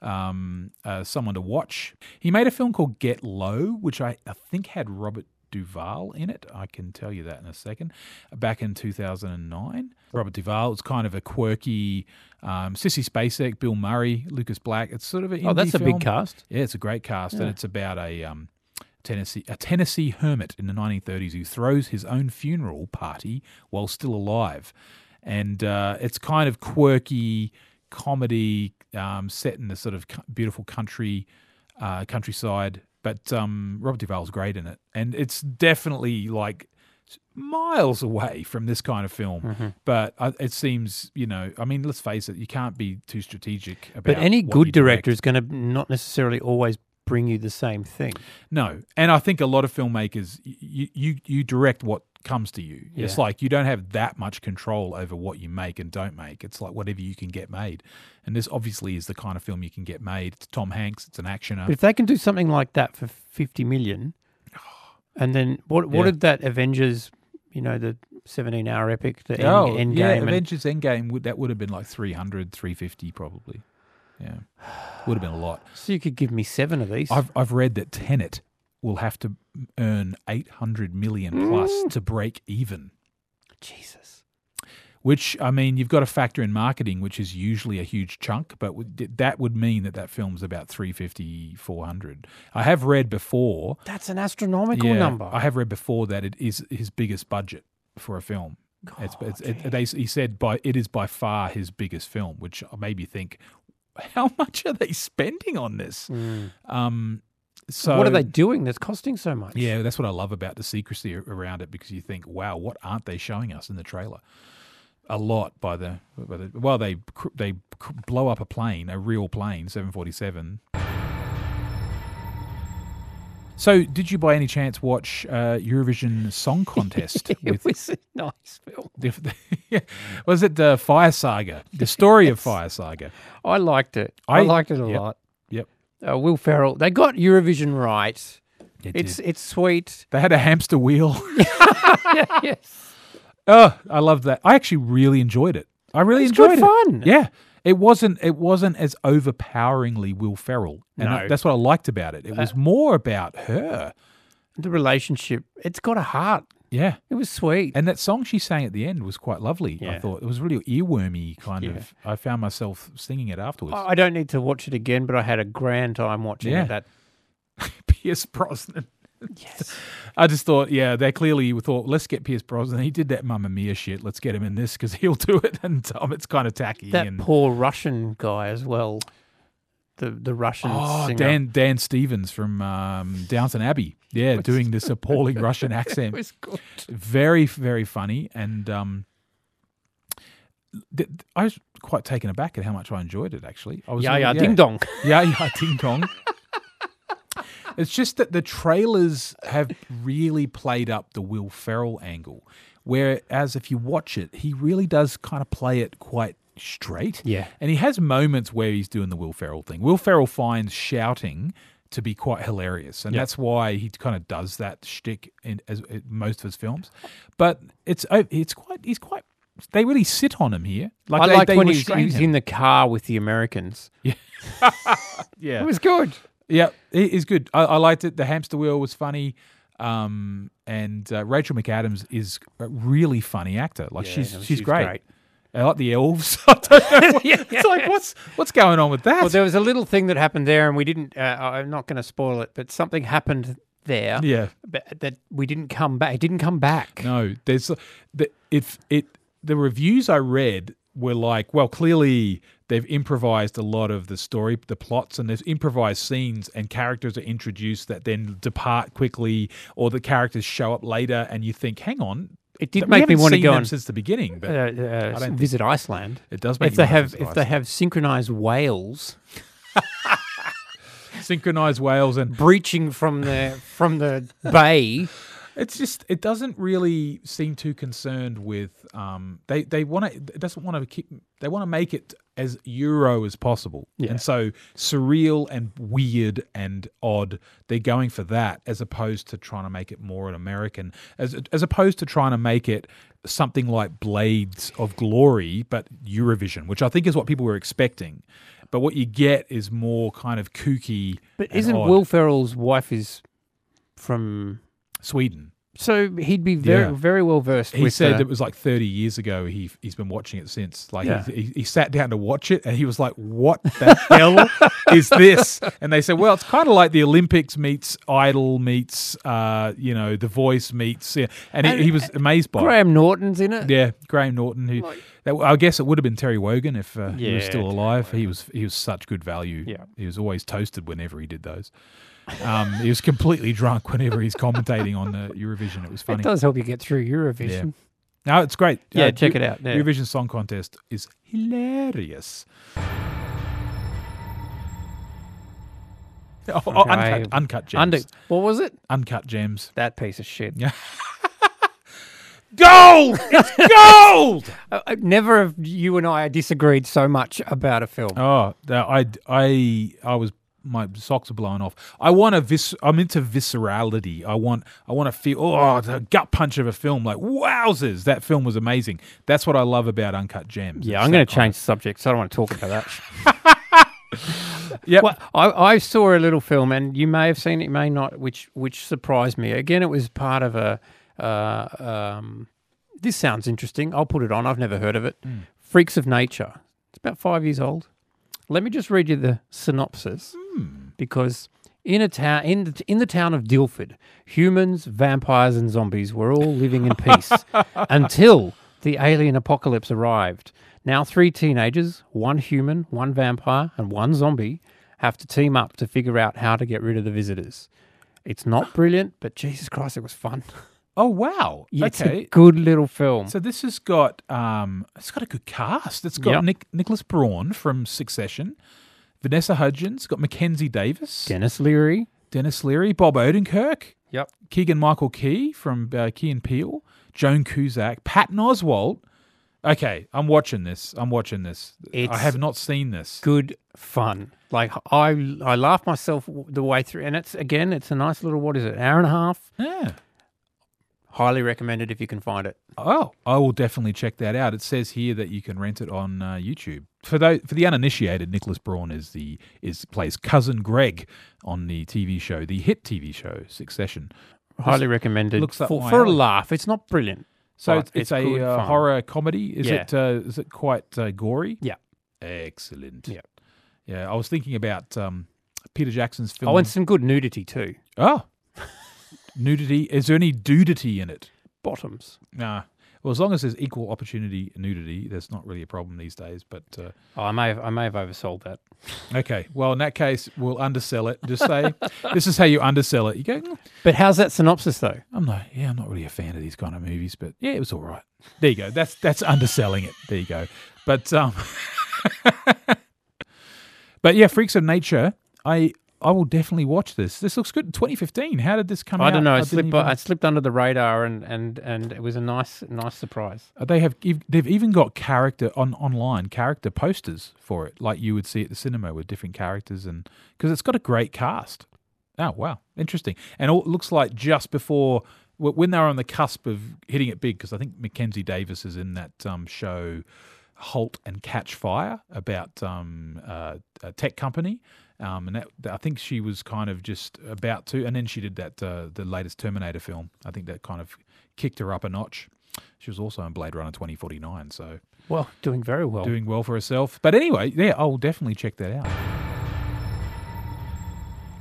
S1: um, uh, someone to watch. He made a film called Get Low, which I, I think had Robert Duvall in it. I can tell you that in a second. Back in 2009, Robert Duvall. It's kind of a quirky um, Sissy Spacek, Bill Murray, Lucas Black. It's sort of a
S2: Oh, that's
S1: indie
S2: a big cast.
S1: Yeah, it's a great cast, and it's about a um, Tennessee a Tennessee hermit in the 1930s who throws his own funeral party while still alive, and uh, it's kind of quirky comedy um, set in the sort of beautiful country uh, countryside. But um, Robert Duvall's great in it, and it's definitely like miles away from this kind of film.
S2: Mm-hmm.
S1: But uh, it seems, you know, I mean, let's face it, you can't be too strategic about.
S2: But any good
S1: direct.
S2: director is going to not necessarily always bring you the same thing.
S1: No, and I think a lot of filmmakers, you you, you direct what comes to you. It's like you don't have that much control over what you make and don't make. It's like whatever you can get made. And this obviously is the kind of film you can get made. It's Tom Hanks. It's an actioner.
S2: But if they can do something like that for fifty million, and then what? What
S1: Yeah.
S2: did that Avengers? You know, the seventeen-hour epic, the
S1: oh,
S2: end, end
S1: yeah,
S2: game.
S1: Avengers Endgame would that would have been like 300, 350 probably. Yeah, would have been a lot.
S2: so you could give me seven of these.
S1: I've I've read that Tenet will have to earn eight hundred million plus
S2: Mm.
S1: to break even.
S2: Jesus.
S1: Which I mean, you've got to factor in marketing, which is usually a huge chunk, but that would mean that that film's about 350, 400. I have read before.
S2: That's an astronomical
S1: yeah,
S2: number.
S1: I have read before that it is his biggest budget for a film. It's, it's, it, they, he said by it is by far his biggest film, which made me think, how much are they spending on this? Um, so
S2: what are they doing that's costing so much?
S1: Yeah, that's what I love about the secrecy around it because you think, wow, what aren't they showing us in the trailer? A lot by the, by the well, they they blow up a plane, a real plane, seven forty seven. So, did you by any chance watch uh, Eurovision Song Contest?
S2: it was a nice film.
S1: with, was it the Fire Saga? The story of Fire Saga.
S2: I liked it. I,
S1: I-
S2: liked it a
S1: yep.
S2: lot.
S1: Yep,
S2: Uh, Will Ferrell. They got Eurovision right.
S1: it
S2: It's
S1: did.
S2: it's sweet.
S1: They had a hamster wheel.
S2: yes.
S1: Oh, I love that. I actually really enjoyed it. I really
S2: It's
S1: enjoyed it.
S2: fun.
S1: Yeah. It wasn't it wasn't as overpoweringly Will Ferrell. And
S2: No.
S1: I- that's what I liked about it. It uh, was more about her.
S2: The relationship. It's got a heart.
S1: Yeah.
S2: It was sweet.
S1: And that song she sang at the end was quite lovely. I thought it was really earwormy kind
S2: Yeah.
S1: of. I found myself singing it afterwards.
S2: I I don't need to watch it again, but I had a grand time watching
S1: Yeah.
S2: it. That
S1: Pierce Brosnan.
S2: Yes.
S1: I just thought, yeah, they clearly thought, let's get Pierce Brosnan. He did that Mamma Mia shit. Let's get him in this because he'll do it. And um, it's kind of tacky.
S2: That
S1: and,
S2: poor Russian guy as well. The the Russian
S1: Oh,
S2: singer.
S1: Dan Dan Stevens from um, Downton Abbey. Yeah, doing this appalling Russian
S2: It
S1: accent.
S2: was good.
S1: Very, very funny. And um, I was quite taken aback at how much I enjoyed it, actually. I was
S2: Yeah, yeah,
S1: really-
S2: ding dong.
S1: Yeah, yeah, ding dong. It's just that the trailers have really played up the Will Ferrell angle. Whereas if you watch it, he really does kind of play it quite straight.
S2: Yeah.
S1: And he has moments where he's doing the Will Ferrell thing. Will Ferrell finds shouting to be quite hilarious, and
S2: Yeah.
S1: that's why he kind of does that shtick in as, in most of his films. But it's it's quite he's quite. They really sit on him here. Like
S2: I
S1: they,
S2: like
S1: they
S2: when he's,
S1: restrain
S2: he was
S1: him.
S2: in the car with the Americans.
S1: yeah.
S2: It was good.
S1: Yeah, it is good. I, I liked it. The hamster wheel was funny. Um, and uh, Rachel McAdams is a really funny actor. Like
S2: Yeah,
S1: she's she's,
S2: she's
S1: great.
S2: great.
S1: I like the elves. I don't know. what- It's like what's what's going on with that?
S2: Well, there was a little thing that happened there, and we didn't. Uh, I'm not going to spoil it, but something happened there.
S1: yeah,
S2: but that we didn't come back. It didn't come back.
S1: no. There's the if it the reviews I read were like, well, clearly they've improvised a lot of the story, the plots, and there's improvised scenes and characters are introduced that then depart quickly, or the characters show up later, and you think, hang on,
S2: It did make me want to go and
S1: since the beginning, but
S2: uh, uh,
S1: don't
S2: visit Iceland.
S1: it does make
S2: If they have, if they have synchronized whales
S1: synchronized whales and
S2: breaching from the from the bay,
S1: it's just it doesn't really seem too concerned with um they they want to it doesn't want to keep they want to make it as euro as possible
S2: Yeah.
S1: and so surreal and weird and odd they're going for that as opposed to trying to make it more an american as as opposed to trying to make it something like blades of glory but eurovision which i think is what people were expecting but what you get is more kind of kooky
S2: but isn't
S1: odd.
S2: Will Ferrell's wife is from?
S1: Sweden
S2: So he'd be very
S1: Yeah.
S2: very well versed.
S1: He
S2: with
S1: said
S2: uh,
S1: it was like 30 years ago. He he's been watching it since. Like
S2: Yeah.
S1: he, he, he sat down to watch it, and he was like, "What the hell is this?" And they said, "Well, it's kind of like the Olympics meets Idol meets, uh, you know, The Voice meets." Yeah. And, he, he was amazed by. it.
S2: Graham Norton's in it.
S1: Yeah, Graham Norton. Who that, I guess it would have been Terry Wogan if uh, he was
S2: Yeah,
S1: still
S2: Terry
S1: alive. He was he was such good value.
S2: Yeah.
S1: he was always toasted whenever he did those. Um, he was completely drunk whenever he's commentating on the Eurovision. It was funny.
S2: It does help you get through Eurovision.
S1: No, it's great.
S2: Yeah,
S1: Uh,
S2: check
S1: Eu-
S2: it out, yeah.
S1: Eurovision Song Contest is hilarious. Oh, oh, uncut, uncut gems.
S2: Under what was it?
S1: uncut gems.
S2: That piece of shit.
S1: Yeah. gold. It's gold.
S2: Uh, uh, never have you and I disagreed so much about a film.
S1: Oh, I, I, I was. My socks are blown off. I want a vis. I'm into viscerality. I want. I want to feel. Oh, the gut punch of a film. Like wowzers, that film was amazing. That's what I love about Uncut Gems.
S2: yeah,
S1: It's
S2: I'm going to change the subject, so I don't want to talk about that.
S1: yeah.
S2: Well, I, I saw a little film, and you may have seen it, you may not, which which surprised me. Again, it was part of a. Uh, um, this sounds interesting. I'll put it on. I've never heard of it.
S1: Hmm.
S2: Freaks of Nature. It's about five years old. Let me just read you the synopsis,
S1: Hmm.
S2: because in a town in the, in the town of Dillford, humans, vampires, and zombies were all living in peace until the alien apocalypse arrived. Now, three teenagers, one human, one vampire, and one zombie, have to team up to figure out how to get rid of the visitors. It's not brilliant, but Jesus Christ, it was fun.
S1: Oh wow.
S2: Yeah, It's
S1: okay.
S2: a good little film.
S1: So this has got um, it's got a good cast. It's got
S2: Yep.
S1: Nick Nicholas Braun from Succession, Vanessa Hudgens, it's got Mackenzie Davis,
S2: Denis Leary.
S1: Denis Leary, Bob Odenkirk,
S2: Yep.
S1: Keegan Michael Key from uh, Key and Peele, Joan Cusack, Patton Oswalt. Okay, I'm watching this. I'm watching this. I have not seen this.
S2: Good fun. Like I, I laughed myself the way through, and it's again, it's a nice little what is it, hour and a half.
S1: Yeah.
S2: Highly recommended if you can find it.
S1: Oh, I will definitely check that out. It says here that you can rent it on uh, YouTube. For those, for the uninitiated, Nicholas Braun is the is plays cousin Greg on the TV show, the hit TV show Succession.
S2: Highly recommended
S1: looks
S2: for, for a laugh. It's not brilliant.
S1: So it's,
S2: good
S1: a uh, horror comedy. Is
S2: Yeah.
S1: it uh, is it quite uh, gory?
S2: Yeah.
S1: Excellent.
S2: Yeah.
S1: Yeah. I was thinking about um, Peter Jackson's film.
S2: Oh, and some good nudity too.
S1: oh, nudity. Is there any dudity in it?
S2: Bottoms.
S1: Nah. Well, as long as there's equal opportunity nudity, that's not really a problem these days. But uh,
S2: Oh, I may have, I may have oversold that.
S1: Okay, well, in that case, we'll undersell it. Just say this is how you undersell it. You go, "Mm,
S2: But how's that synopsis though?
S1: I'm not, yeah, I'm not really a fan of these kind of movies, but yeah, it was all right. There you go. That's that's underselling it. There you go. But um, but yeah, Freaks of Nature. I I will definitely watch this. This looks good. 2015. How did this come out?
S2: I don't know. I,
S1: didn't
S2: slipped,
S1: even-
S2: by, it slipped under the radar, and, and, and it was a nice nice surprise.
S1: Uh, They have they've even got character on online character posters for it, like you would see at the cinema with different characters, and because it's got a great cast. Oh wow, interesting! And it looks like just before when they were on the cusp of hitting it big, because I think Mackenzie Davis is in that um, show Halt and Catch Fire about um, uh, a tech company. Um, and that, I think she was kind of just about to, and then she did that uh, the latest Terminator film. I think that kind of kicked her up a notch. She was also in Blade Runner 2049, so
S2: Well, doing very well.
S1: doing well for herself. But anyway, yeah, I'll definitely check that out.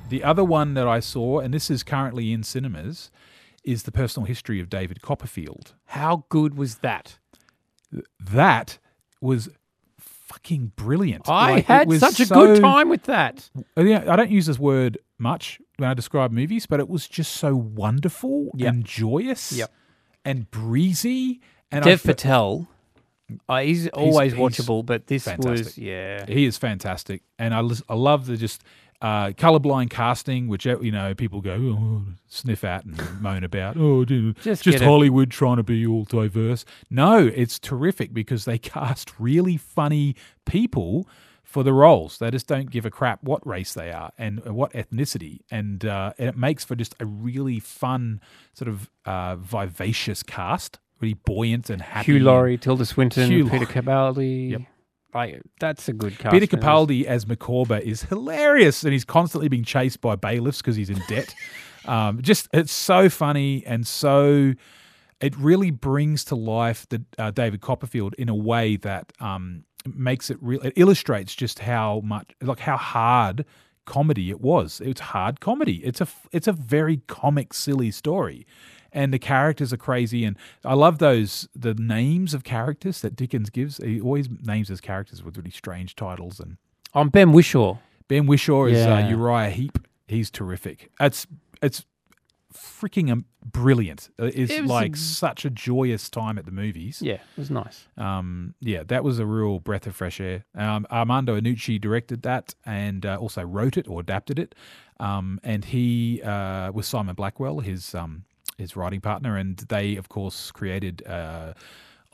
S1: The other one that I saw, and this is currently in cinemas, is the personal history of David Copperfield.
S2: How good was that?
S1: That was fucking brilliant.
S2: I
S1: Like,
S2: had such a
S1: so-
S2: good time with that.
S1: Uh, Yeah, I don't use this word much when I describe movies, but it was just so wonderful
S2: Yep.
S1: and joyous
S2: Yep.
S1: and breezy. And I
S2: Dev
S1: fe-
S2: Patel, uh, he's always
S1: he's
S2: watchable, but this was yeah.
S1: He is fantastic, and I I love the just uh, colorblind casting, which uh, you know people go oh, sniff at and moan about. Oh, dude,
S2: Just
S1: just,
S2: get it.
S1: Hollywood trying to be all diverse. No, it's terrific because they cast really funny people for the roles. They just don't give a crap what race they are and what ethnicity, and, uh, and it makes for just a really fun sort of uh, vivacious cast, really buoyant and happy.
S2: Hugh Laurie, Tilda Swinton,
S1: Hugh
S2: Peter
S1: Laurie.
S2: Capaldi.
S1: Yep.
S2: Like that's a good cast.
S1: Peter Capaldi as Micawber is hilarious, and he's constantly being chased by bailiffs because he's in debt. um, just it's so funny and so it really brings to life the uh, David Copperfield in a way that um, makes it real. It illustrates just how much like how hard comedy it was. It's hard comedy. It's a it's a very comic, silly story. And the characters are crazy, and I love those the names of characters that Dickens gives. He always names his characters with really strange titles. And
S2: I'm Ben Whishaw.
S1: Ben Whishaw is uh, Uriah Heep. He's terrific. It's it's freaking um, brilliant. Uh, It's
S2: It was
S1: like
S2: a-
S1: such a joyous time at the movies.
S2: Yeah, it was nice.
S1: Um, yeah, that was a real breath of fresh air. Um, Armando Iannucci directed that and uh, also wrote it or adapted it. Um, and he uh, with Simon Blackwell, his um, his writing partner, and they, of course, created uh,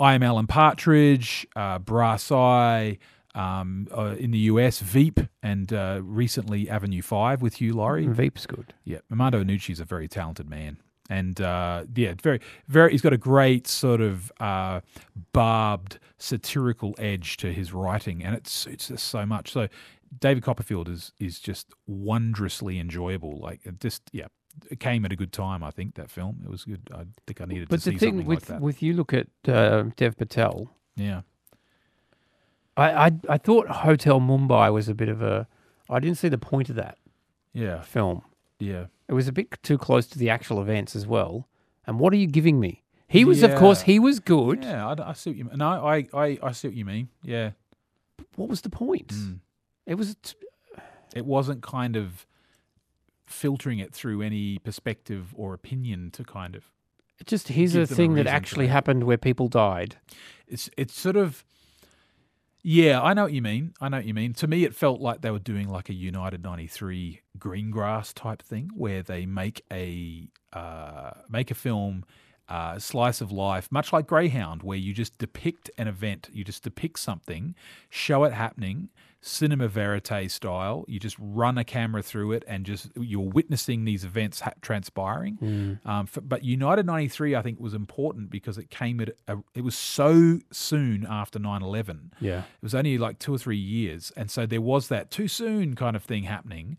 S1: I Am Alan Partridge, uh, Brass Eye. Um, uh, in the US, Veep, and uh, recently Avenue Five with Hugh Laurie.
S2: Veep's good.
S1: Yeah, Armando Iannucci is a very talented man, and uh, yeah, very, very. He's got a great sort of uh, barbed satirical edge to his writing, and it suits us so much. So, David Copperfield is is just wondrously enjoyable. Like, just yeah, it came at a good time. I think that film it was good. I think I needed
S2: But
S1: to see
S2: thing
S1: something
S2: with
S1: like that.
S2: with you look at uh, Dev Patel.
S1: yeah,
S2: I, I I thought Hotel Mumbai was a bit of a. I didn't see the point of that
S1: yeah,
S2: film.
S1: yeah.
S2: It was a bit too close to the actual events as well. And what are you giving me? He was, of course, he was good.
S1: Yeah, I, I see what you mean. No, I, I, I see what you mean. Yeah,
S2: What was the point?
S1: Mm.
S2: It was. T-
S1: it wasn't kind of filtering it through any perspective or opinion to kind of
S2: just here's a
S1: them a
S2: thing that actually
S1: it.
S2: happened where people died.
S1: it's it's sort of yeah i know what you mean i know what you mean to me it felt like they were doing like a united 93 greengrass type thing where they make a uh, make a film uh, slice of life much like greyhound where you just depict an event you just depict something show it happening cinema verite style. You just run a camera through it and just you're witnessing these events ha- transpiring. Um, f but united 93 i think was important because it came at a, it was so soon after 9-11
S2: Yeah.
S1: it was only like two or three years, and so there was that too soon kind of thing happening.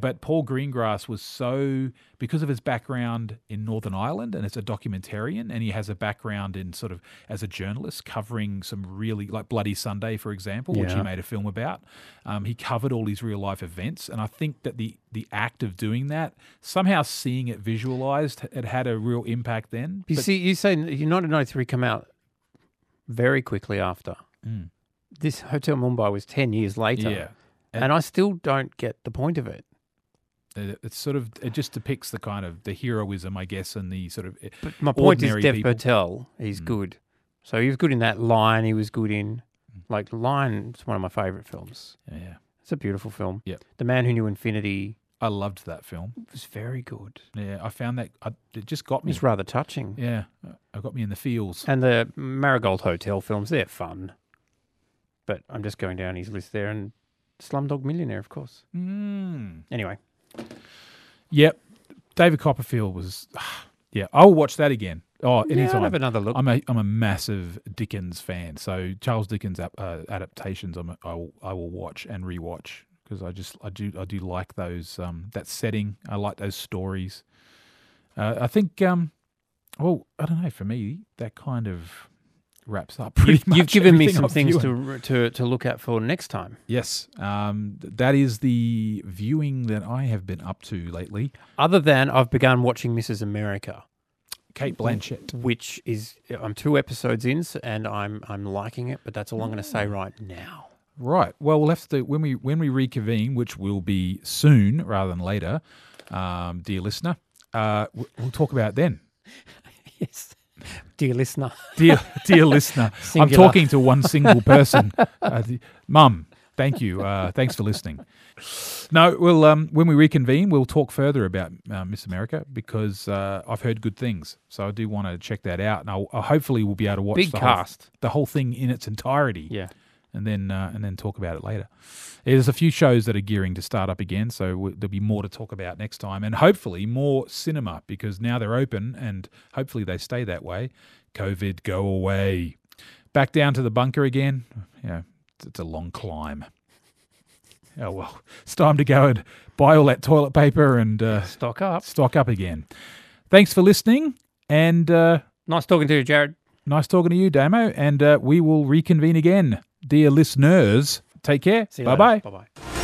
S1: But Paul Greengrass was so because of his background in Northern Ireland, and as a documentarian, and he has a background in sort of as a journalist covering some really like Bloody Sunday, for example, which he made a film about. Um, he covered all these real life events, and I think that the the act of doing that, somehow seeing it visualized, it had a real impact then.
S2: You
S1: But-
S2: see, you say United 93 come out very quickly after.
S1: Mm.
S2: This Hotel Mumbai was 10 years later.
S1: yeah.
S2: And I still don't get the point of it.
S1: It- It's sort of it just depicts the kind of the heroism, I guess, and the sort of
S2: But my point is Dev
S1: people.
S2: Patel, he's
S1: Mm.
S2: good. So he was good in that line. He was good in, like, Lion It's one of my favorite films.
S1: yeah.
S2: It's a beautiful film.
S1: Yeah,
S2: The Man Who Knew Infinity
S1: I loved that film.
S2: It was very good.
S1: Yeah, I found that I, it just got me.
S2: was rather touching.
S1: Yeah, it got me in the feels.
S2: And the Marigold Hotel films, they're fun. But I'm just going down his list there. And Slumdog Millionaire, of course.
S1: Mm.
S2: Anyway,
S1: Yep, David Copperfield was. Yeah, I'll watch that again. Oh,
S2: yeah, I'll
S1: anytime.
S2: have another look.
S1: I'm a I'm a massive Dickens fan, so Charles Dickens ap- uh, adaptations I'm a, I will I will watch and rewatch because I just I do I do like those um that setting. I like those stories. Uh, I think um well I don't know for me that kind of wraps up pretty
S2: You've,
S1: much.
S2: you've given me some
S1: I'm
S2: things
S1: viewing.
S2: to, to to look at for next time.
S1: Yes, um, that is the viewing that I have been up to lately.
S2: Other than I've begun watching Mrs. America,
S1: Cate Blanchett.
S2: which is I'm two episodes in, and I'm I'm liking it. But that's all I'm going to say right now.
S1: Right. Well, we'll have to when we when we reconvene, which will be soon rather than later, um, dear listener. Uh, we'll talk about it then,
S2: Yes, dear listener.
S1: dear dear listener. I'm talking to one single person, uh, the, Mum. Thank you. Uh, thanks for listening. No, well, um, when we reconvene, we'll talk further about uh, Miss America because uh, I've heard good things. So I do want to check that out, and I'll, uh, hopefully we'll be able to watch
S2: Big
S1: the whole, the whole thing in its entirety.
S2: Yeah.
S1: And then uh, and then talk about it later. There's a few shows that are gearing to start up again, so there'll be more to talk about next time, and hopefully more cinema because now they're open, and hopefully they stay that way. COVID, go away. Back down to the bunker again. Yeah, it's, a long climb. Oh well, it's time to go and buy all that toilet paper and uh,
S2: Stock up.
S1: stock up again. Thanks for listening, and uh,
S2: Nice talking to you, Jared.
S1: nice talking to you, Damo. And uh, we will reconvene again, dear listeners. Take care.
S2: See you
S1: Bye bye.
S2: Bye bye.